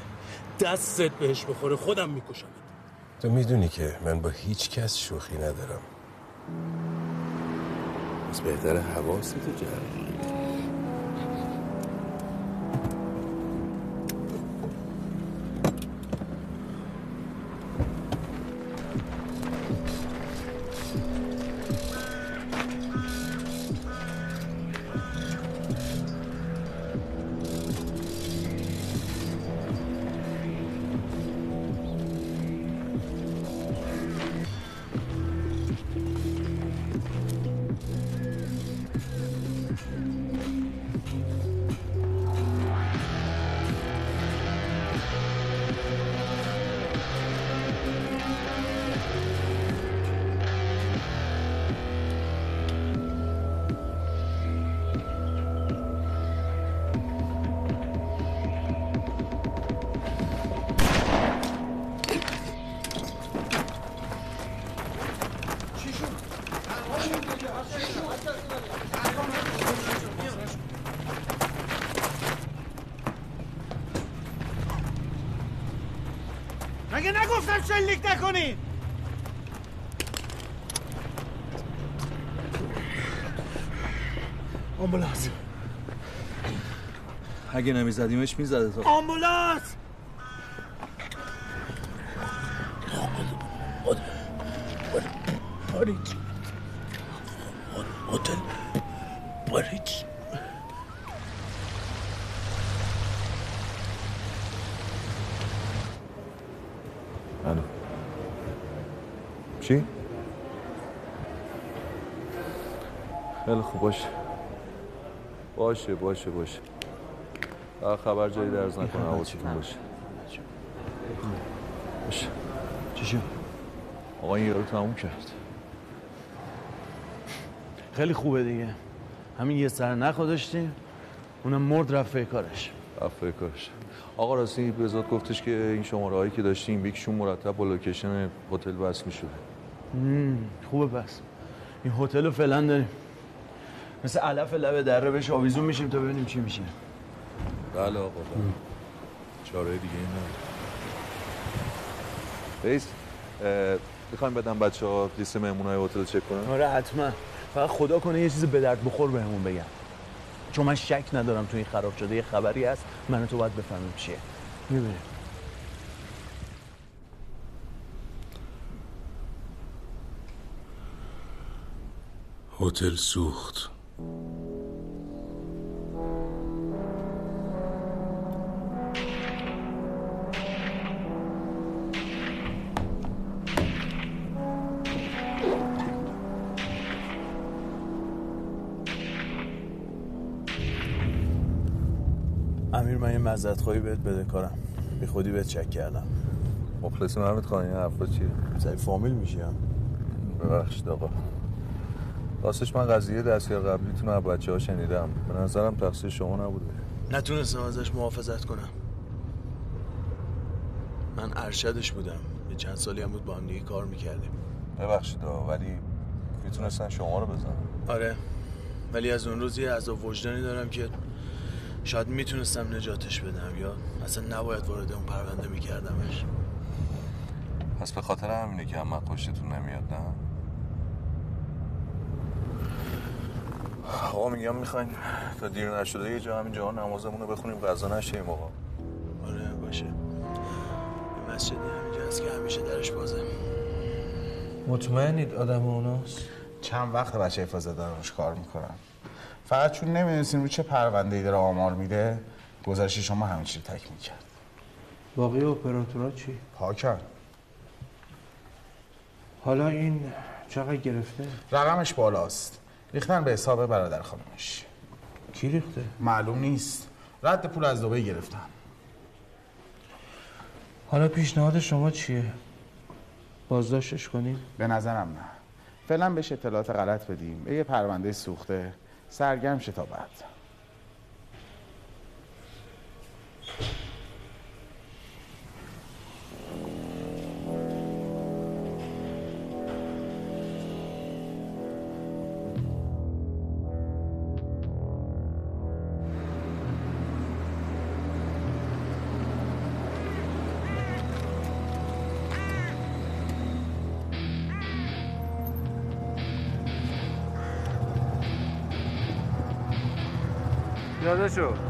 دستت بهش بخوره. خودم می‌کشم تو می‌دونی که من با هیچ کس شوخی ندارم. از بهتر حواستو جمع نگفتم شلیک نکنین آمبولانس. اگه نمیزدیمش می‌زده تو آمبولانس باریج هتل باریج الو چی؟ خیلی خوب باشه. باشه باشه باشه. خبر جایی درز نکنه حواستون باشه. باشه. چی شد؟ آقا این یارو تموم کرد. خیلی خوبه دیگه. همین یه سر نخوا داشتیم اونم مرد رفت کارش. رفت کارش. آقا راستی بزاد گفتش که این شماره هایی که داشتیم یکیشون مرتب با لوکیشن هتل وصل می شده مم، خوبه پس. این هتل رو فعلا داریم. مثل علف لب دره بهش آویزون میشیم تا ببینیم چی میشه. بله آقا بله. چاره دیگه این رئیس می‌خوایم بدم بچه ها لیست مهمون های هتل چک کنن؟ آره حتما. فقط خدا کنه یه چیز به درد بخور بهمون بگم چون من شک ندارم تو این خراب شده یه خبری هست من تو باید بفهمیم چیه. می‌بینیم هتل سوخت. امیر من یه مزد خواهی بهت بده کارم. بی خودی بهت چک کردم. مخلصی محمد خان این حرفا چیه؟ سعی فامیل میشیم ببخشید آقا. راستش من قضیه دستیار قبلیتون رو از بچه ها شنیدم. به نظرم تقصیر شما نبوده. نتونستم ازش محافظت کنم. من ارشدش بودم. یه چند سالی هم بود با هم دیگه کار می‌کردیم. ببخشید ولی می‌تونستن شما رو بزنن. آره. ولی از اون روز یه عذاب وجدانی دارم که شاید می‌تونستم نجاتش بدم یا اصلا نباید وارد اون پرونده میکردمش. پس به خاطر همینه که هم خوشتون نمیاد نه؟ آقا میگم می‌خواین تا دیر نشده یه جا همین جا نمازمون رو بخونیم غذا نشیم آقا. آره باشه. یه مسجدی همینجا هست که همیشه درش بازه. مطمئنید آدم اوناست؟ چند وقت بچه حفاظت دارمش کار می‌کنن؟ فقط چون نمی‌دونستیم رو چه پرونده ای داره آمار میده گذشته شما همه چی رو تکمیل کرد. باقی اپراتورها چی؟ پاکن. حالا این چقدر گرفته؟ رقمش بالاست. ریختن به حساب برادر خانمش. کی ریخته؟ معلوم نیست. رد پول از دبی گرفتن. حالا پیشنهاد شما چیه؟ بازداشتش کنیم به نظرم نه. فعلا بهش اطلاعات غلط بدیم. به یه پرونده سوخته. سرگرم شه تا بعد. پیاده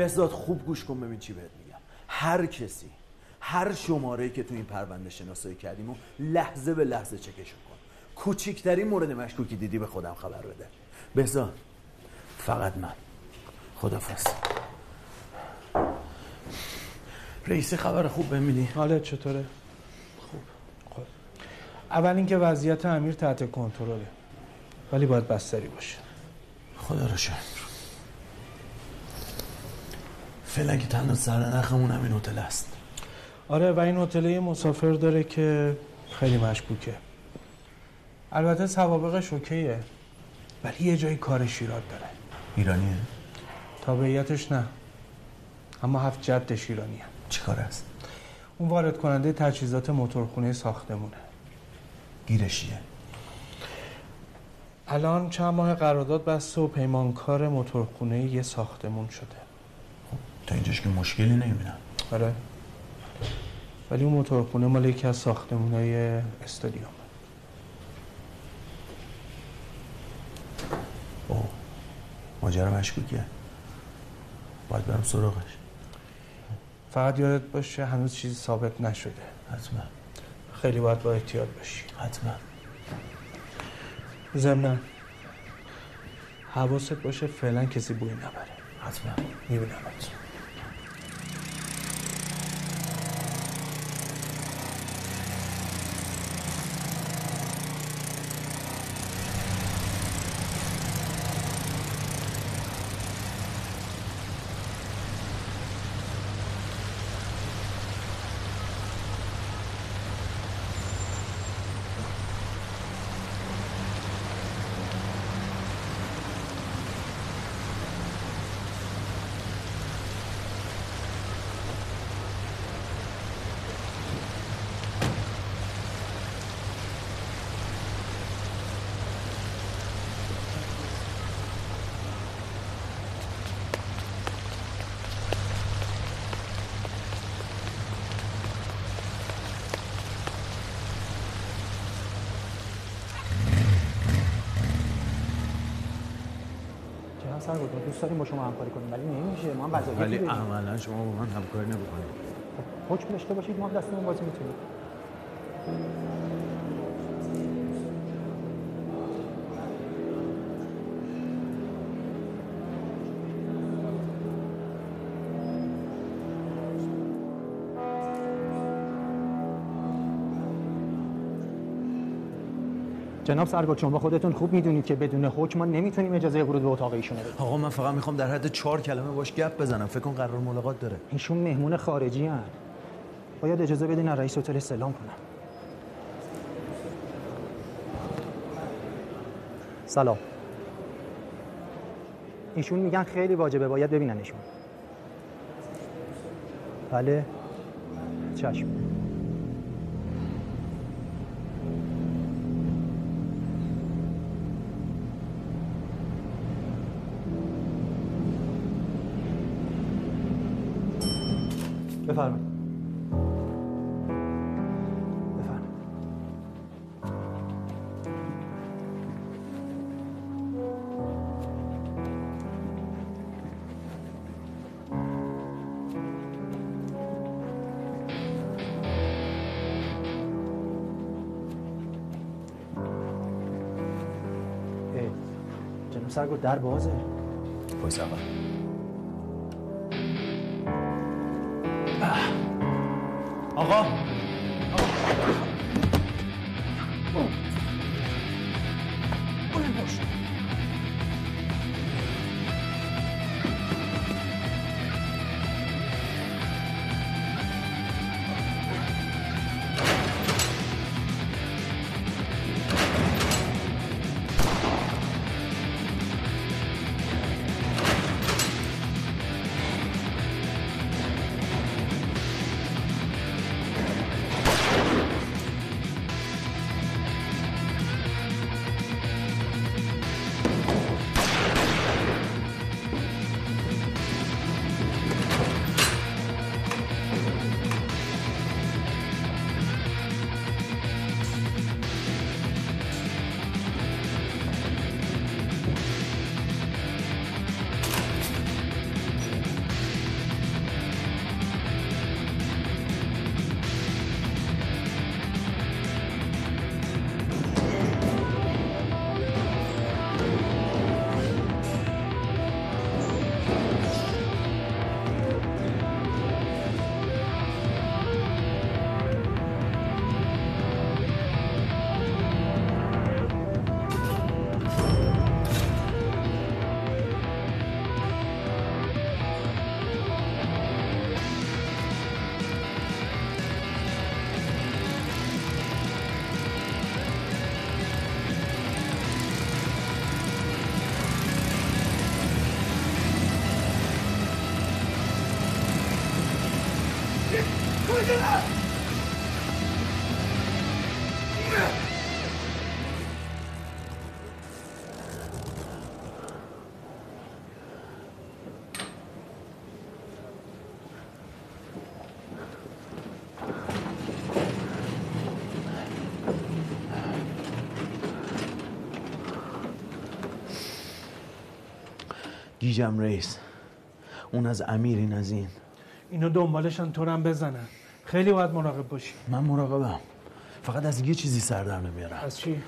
بهزاد خوب گوش کن ببین چی بهت میگم. هر کسی هر شماره که تو این پرونده شناسایی کردیم و لحظه به لحظه چکشون کن. کوچیکترین مورد مشکوکی دیدی به خودم خبر بده. بهزاد فقط من. خدافظ. رئیس خبر خوب بمیدی حالت چطوره؟ خوب. خب. اول اینکه وضعیت امیر تحت کنترله. ولی باید بستری باشه. خدا رو شکر. فعلا که تنها سر نخمون همین هتل است. آره و این هتل یه مسافر داره که خیلی مشکوکه. البته سوابقش اوکیه ولی یه جایی کارش ایراد داره. ایرانیه؟ تابعیتش نه. اما هفت جدش ایرانیه. چی کار است؟ اون وارد کننده تجهیزات موتورخونه ساختمونه. گیرشیه الان چند ماه قرارداد بست و پیمانکار موتورخونه یه ساختمون شده. تا اینجاش که مشکلی نمی‌بینم آره. ولی اون موتورخونه مال یکی از ساختمونای استادیوم. اوه ماجرا مشکوکیه باید برم سراغش. فقط یادت باشه هنوز چیزی ثابت نشده. حتما. خیلی باید با احتیاط باشی. حتما. ضمنا حواست باشه فعلا کسی بوی نبره. حتما. میبینمت. جناب سرگرد ما دوست داریم با شما همکاری کنیم. ولی نمیشه. ما هم وظایفی ولی. عملا شما با من همکاری نمی‌کنید. حکم داشته باشید ما دستمون بازی می‌تونیم. جناب سرگرد شما خودتون خوب می‌دونید که بدون حکم ما نمی‌تونیم اجازه ورود به اتاق ایشونه بدیم. آقا من فقط می‌خوام در حد چهار کلمه باش گپ بزنم. فکر کن قرار ملاقات داره ایشون مهمون خارجی هن. باید اجازه بدین از رئیس هتل استعلام کنم. سلام. ایشون میگن خیلی واجبه باید ببیننشون. بله. چشم. بفرمایید. بفرمایید. ای، جناب سرگو در بازه؟ پایس اول. گیجم رئیس. اون از امیر این از این. اینو دنبالشن تو هم بزنن. خیلی باید مراقب باشی. من مراقبم. فقط از یه چیزی سر در نمیارم. از چی؟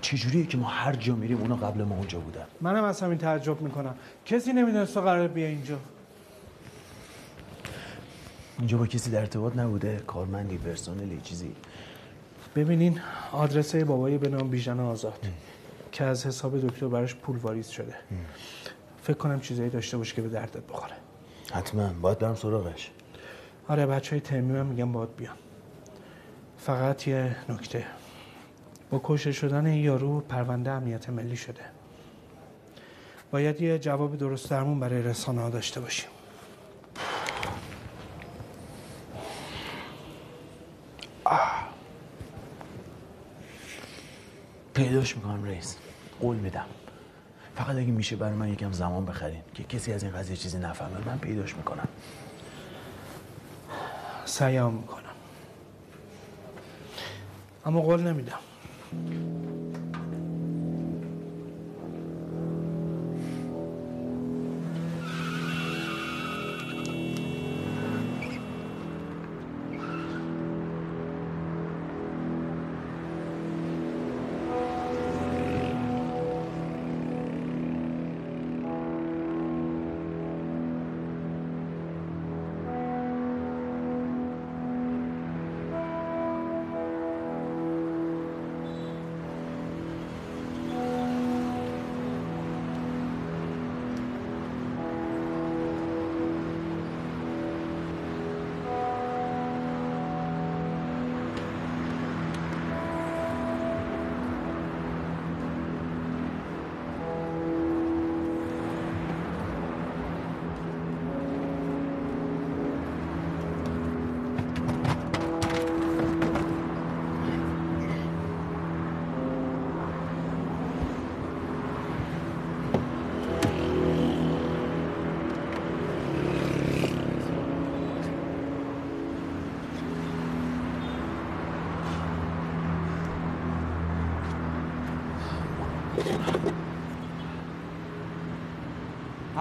چجوریه که ما هر جا میریم اونا قبل ما اونجا بودن؟ منم از همین تعجب می‌کنم. کسی نمی‌دونست تو قرار بیا اینجا. اینجا با کسی در ارتباط نبوده؟ کارمندی پرسنلی چیزی. ببینین آدرس بابای به نام بیژن آزاد. که از حساب دکتر براش پول واریز شده. فکر کنم چیزایی داشته باشه که به دردت بخوره. حتما. باید برم سراغش. آره بچه های ترمیم هم میگن باید بیان فقط یه نکته. با کشته شدن این یارو پرونده امنیت ملی شده. باید یه جواب درست درمون برای رسانه ها داشته باشیم. پیداش می‌کنم رئیس. قول میدم. فقط اگه میشه برای من یکم زمان بخرین که کسی از این قضیه چیزی نفهمه من پیداش می‌کنم. سعیم می‌کنم. اما قول نمیدم.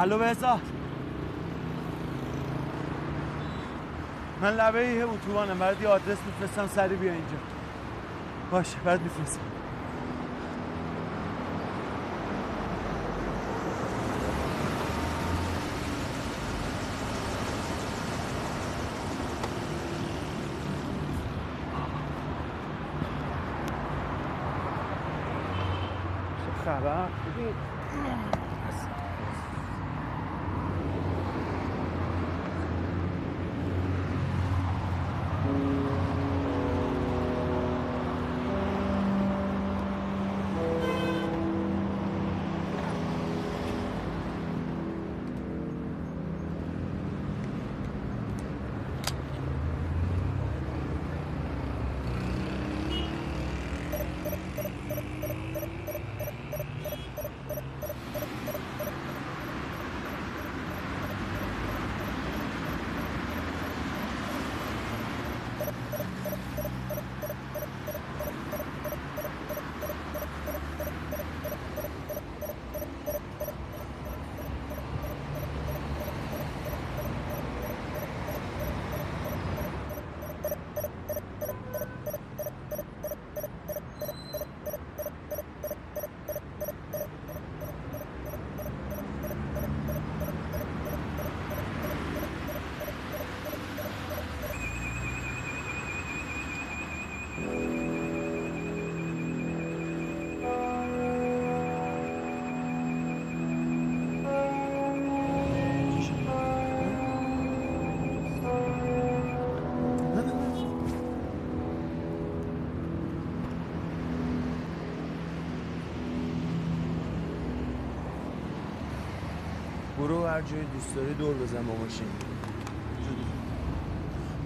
الو بهزاد. من لبه یه اتوبانم برات یه آدرس میفرستم سری بیا اینجا. باشه بعد میفرستم. خبر؟ هر جای دوست داری دور بزن با ماشین.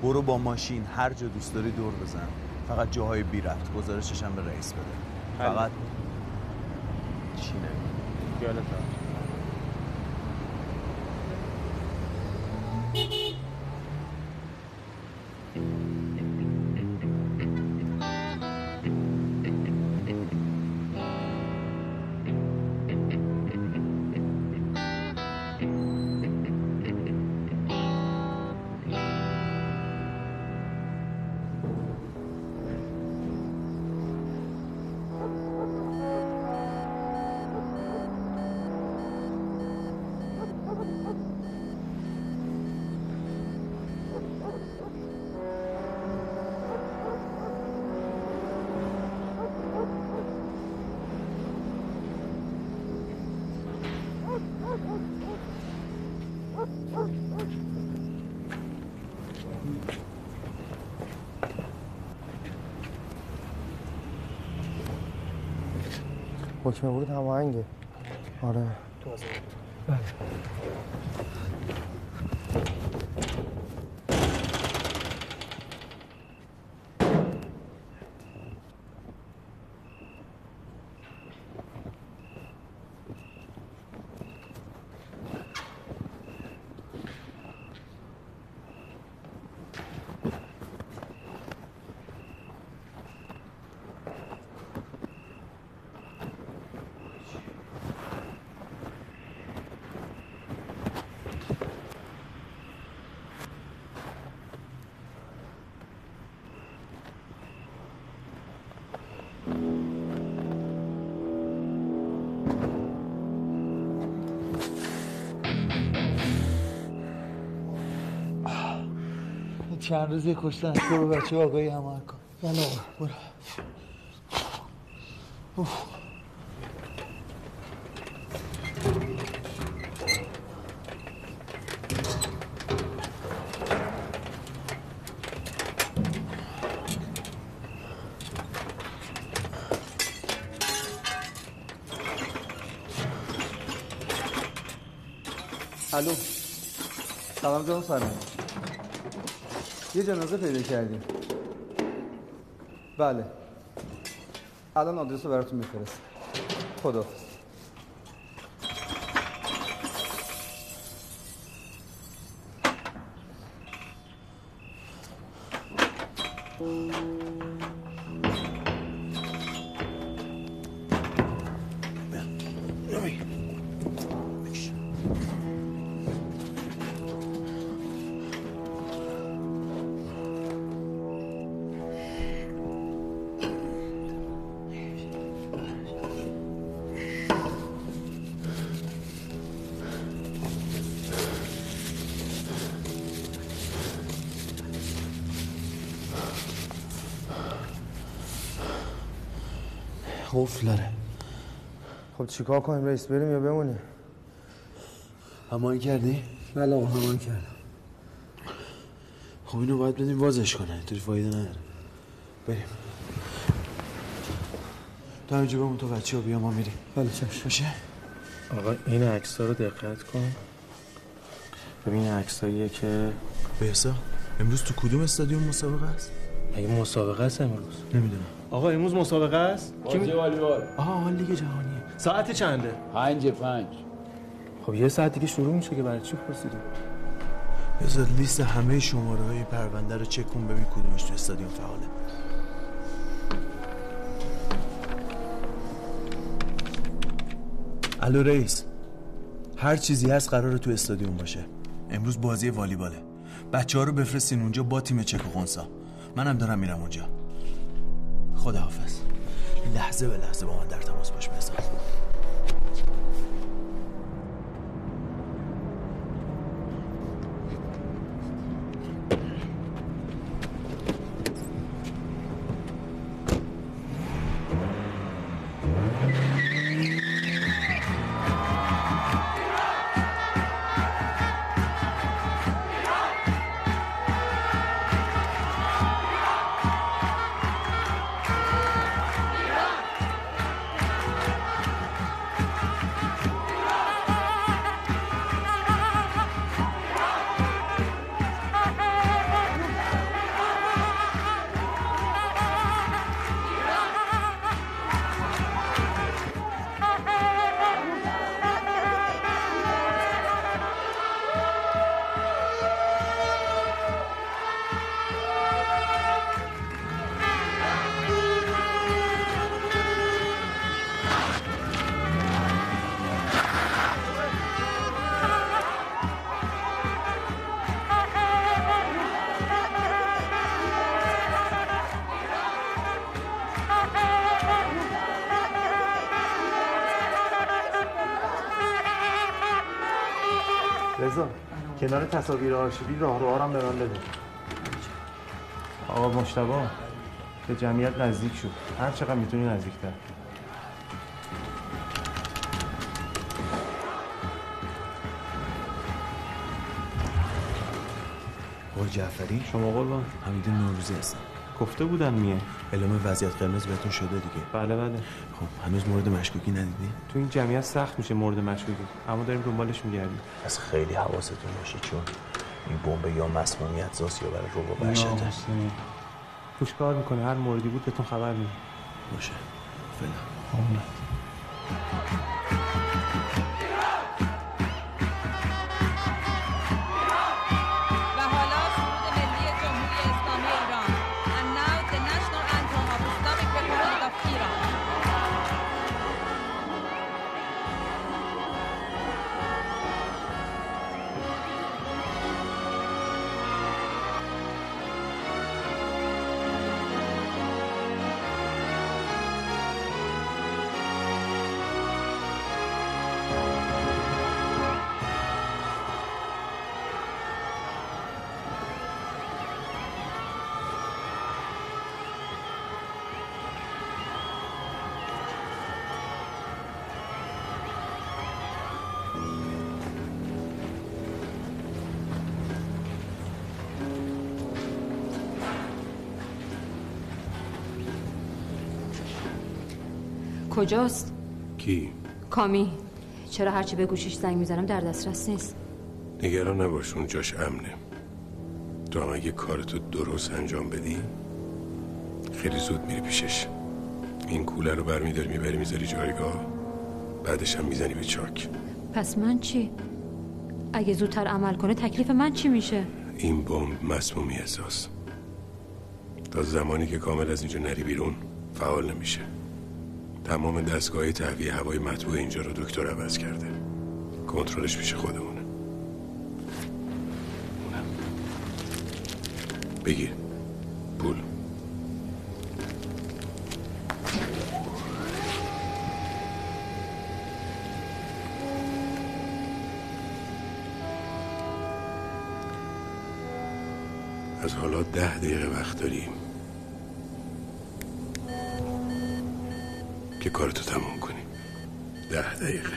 برو با ماشین هر جا دوست داری دور بزن. فقط جاهای بی رفت. گزارشش هم به رئیس بده. حل. فقط چی نمی حکم ورود هماهنگه. آره. چند روزی کشتن. به بچه آقایی همه کن. بله برو. الو. سلام جان سلام یه جنازه پیدا کردیم. بله. الان آدرس رو براتون میفرست خدا قفل داره. خب چیکار کنیم رئیس؟ بریم یا بمونیم؟ هماهنگ کردی؟ بله آقا همان کردم. خب اینو باید بدیم وازش کنه اینطوری فایده نداره. بریم. تو همینجا بمون تو بچه ها بیا ما میریم. بله چشم. باشه؟ آقا این عکس رو دقت کن. ببین عکساییه که بهسا امروز تو کدوم استادیوم مسابقه است مگه مسابقه است امروز. نمی‌دونم. آقا امروز مسابقه است؟ بازی والیبال آها لیگ جهانیه. ساعت چنده؟ پنج پنج. خب یه ساعت دیگه شروع میشه که برای چی پرسیدی؟ بذار لیست همه شماره های پرونده رو چک کن ببین کدومش تو استادیوم فعاله. الو رئیس هر چیزی هست قراره تو استادیوم باشه. امروز بازی والیباله. بچه ها رو بفرستین اونجا با تیم چک و خونسا منم دارم میرم اونجا. خداحافظ. لحظه به لحظه با من در تماس باش. کنار تصاویر آرشیوی راه رو آرام به من بده. آقا مشتبا به جمعیت نزدیک شد هر چقدر می‌تونی نزدیکتر. آقای جعفری؟ شما قربان. حمید نوروزی هستم. گفته بودن میه. اعلام وضعیت قرمز بهتون شده دیگه. بله بله. خب هنوز مورد مشکوکی ندیدی؟ تو این جمعیت سخت میشه مورد مشکوکی. اما داریم دنبالش میگردیم. از خیلی حواستون باشه چون این بمب یا مسمومیت زاست یا برای رو وحشته توش کار می‌کنه هر موردی بود بهتون خبر میده. باشه. فعلا. کجاست؟ کی؟ کامی. چرا هرچی به گوشش زنگ می‌زنم در دسترس نیست. نگران نباش اون جاش امنه. تو هم اگه کارتو درست انجام بدی خیلی زود میری پیشش. این کوله رو برمیداری می‌بری می‌ذاری جایگاه. بعدش هم می‌زنی به چاک. پس من چی؟ اگه زودتر عمل کنه تکلیف من چی میشه؟ این بمب مسمومی احساس. تا زمانی که کامل از اینجا نری بیرون فعال نمیشه. تمام دستگاه تهویه هوای مطبوع اینجا رو دکتر عوض کرده. کنترلش پیش خودمونه. بگیر پول. از حالا ده دقیقه وقت داریم. که کارتو تموم کنی. ده دقیقه.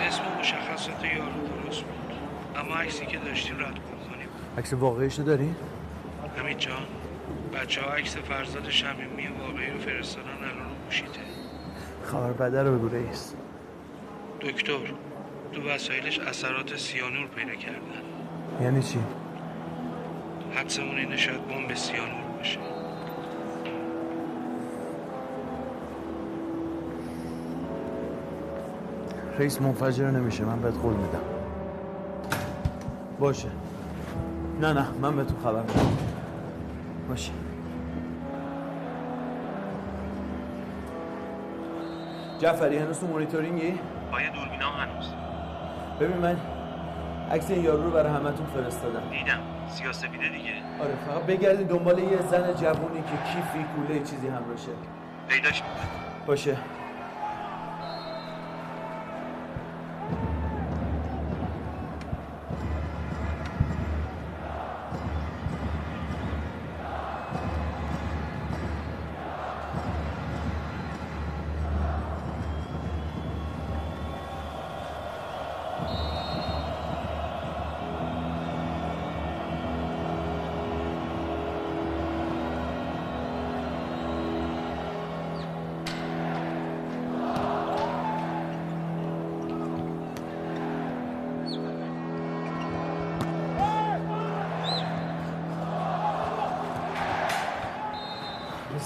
اسم مشخصات یارو درست بود. اما عکسی که داشتیم رد کنیم عکس واقعیشو داری؟ همین جان بچه ها عکس فرزاد شمیمی واقعی رو فرستادن الان رو گوشیته. خبر بده رو بگو رئیس. دکتر. وسایلش اثرات سیانور پیدا کردن. یعنی چی؟ حدسمون اینه شاید بمب سیانور باشه. رئیس منفجر نمیشه من بهت قول میدم. باشه. نه نه من به تو خبر میدم. باشه. جعفری هنوز تو مونیتورینگی؟ با یه دوربینا هنوز؟ ببین من عکس این یارو رو برای همتون فرستادم. دیدم. سیاسفیده دیگه. آره فقط بگردی دنبال یه زن جوونی که کیفی کوله چیزی هم باشه. پیداش باشه.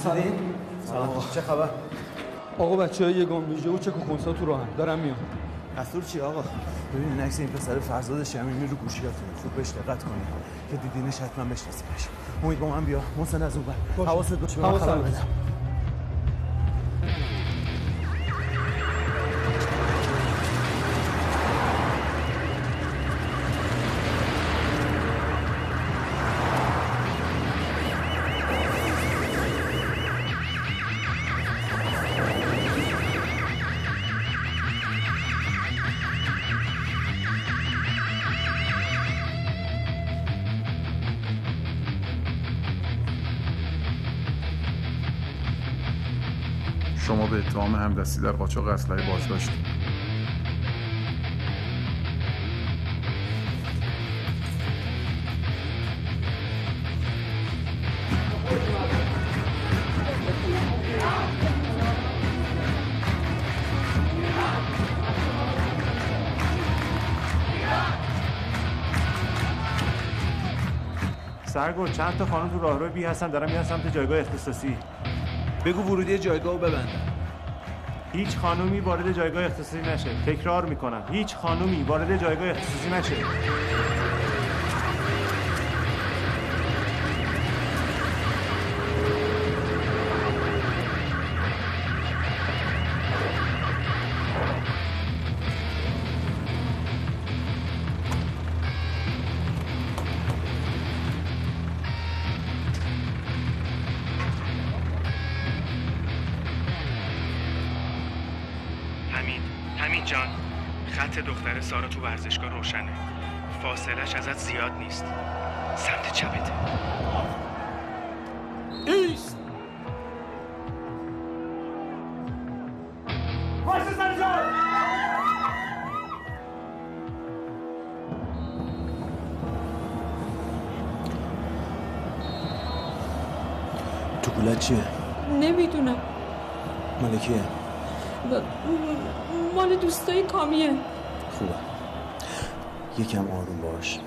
سلام. سلام. چه خبر؟ آقا بچه های یگان ویژه و چک و خونسا تو راهن؟ دارم میام. دستور چی آقا؟ ببین این عکس این پسر فرزاد شمیمی رو گوشیاتونه خوب بهش دقت کنی. که دیدینش حتما بشناسیمش. امید با من بیا. محسن از اون بر حواست باشه. من خبر. بدم. همدستی در قاچاق اسلحه بازداشتید سرگل چند تا خانم تو راهرو بی هستن دارن میرن سمت جایگاه اختصاصی. بگو ورودی جایگاه رو ببندن. هیچ خانومی وارد جایگاه اختصاصی نشه. تکرار می‌کنم. هیچ خانومی وارد جایگاه اختصاصی نشه. چیه؟ نمی‌دونم. مال کیه؟ ب- مال دوستای کامیه. خوبه. یکم آروم باش.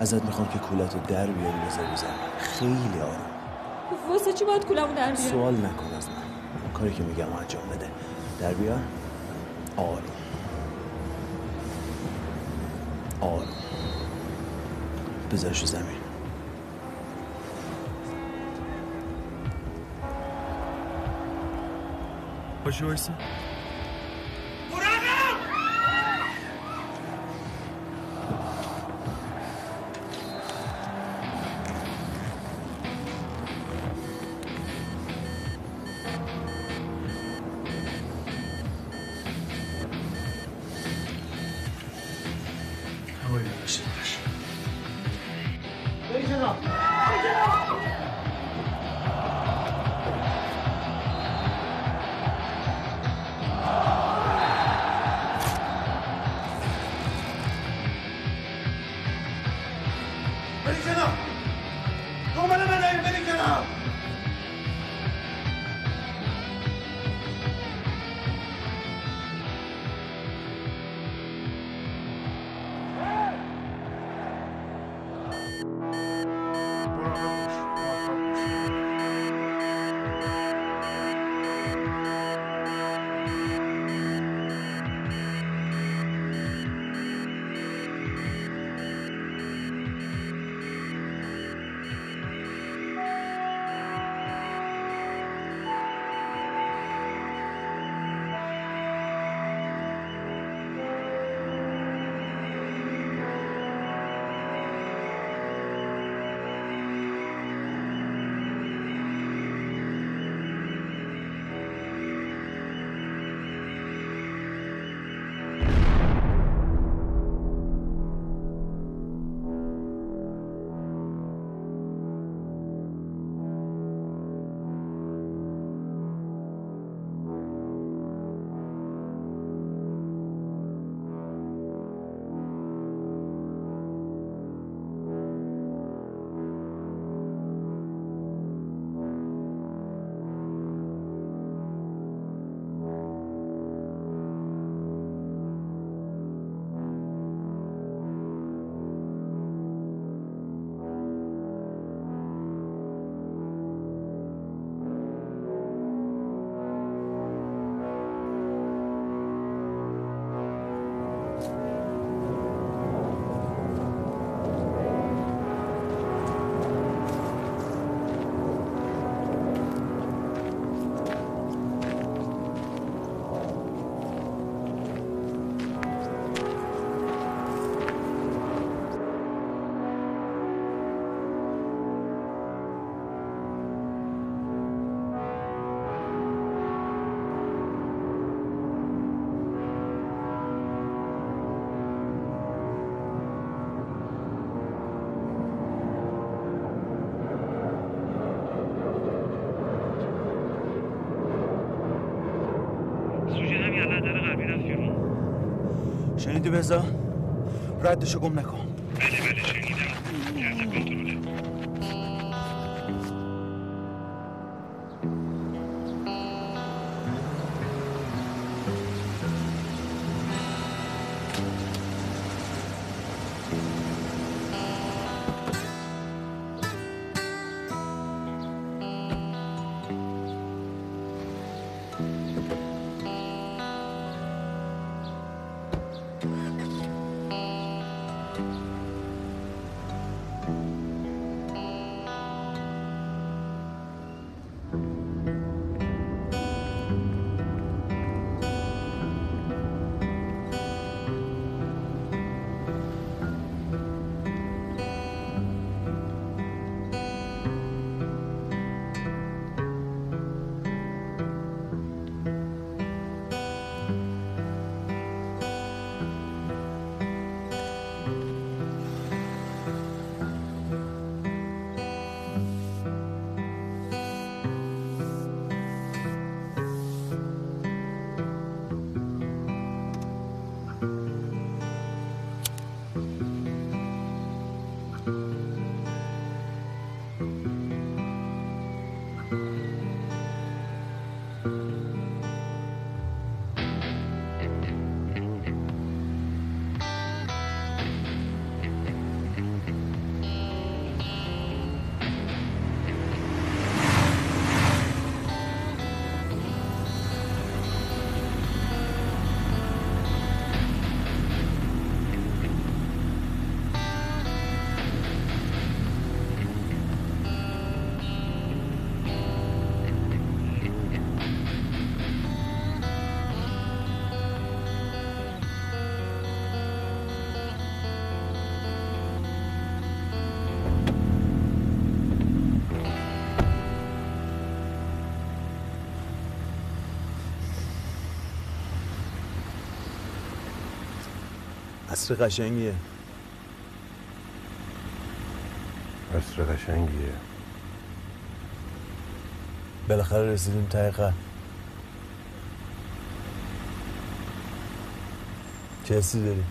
ازت می‌خوام که کولت رو در بیاری بذاری زمین. خیلی آروم. واسه چی باید کولمو در بیارم سوال نکن از من. کاری که میگم انجام بده. در بیار. آروم. آروم. بذارش زمین. باشه بزا ردشو گم نکن. عصر قشنگیه عصر قشنگیه بالاخره رسیدیم خط. چه حسی داری؟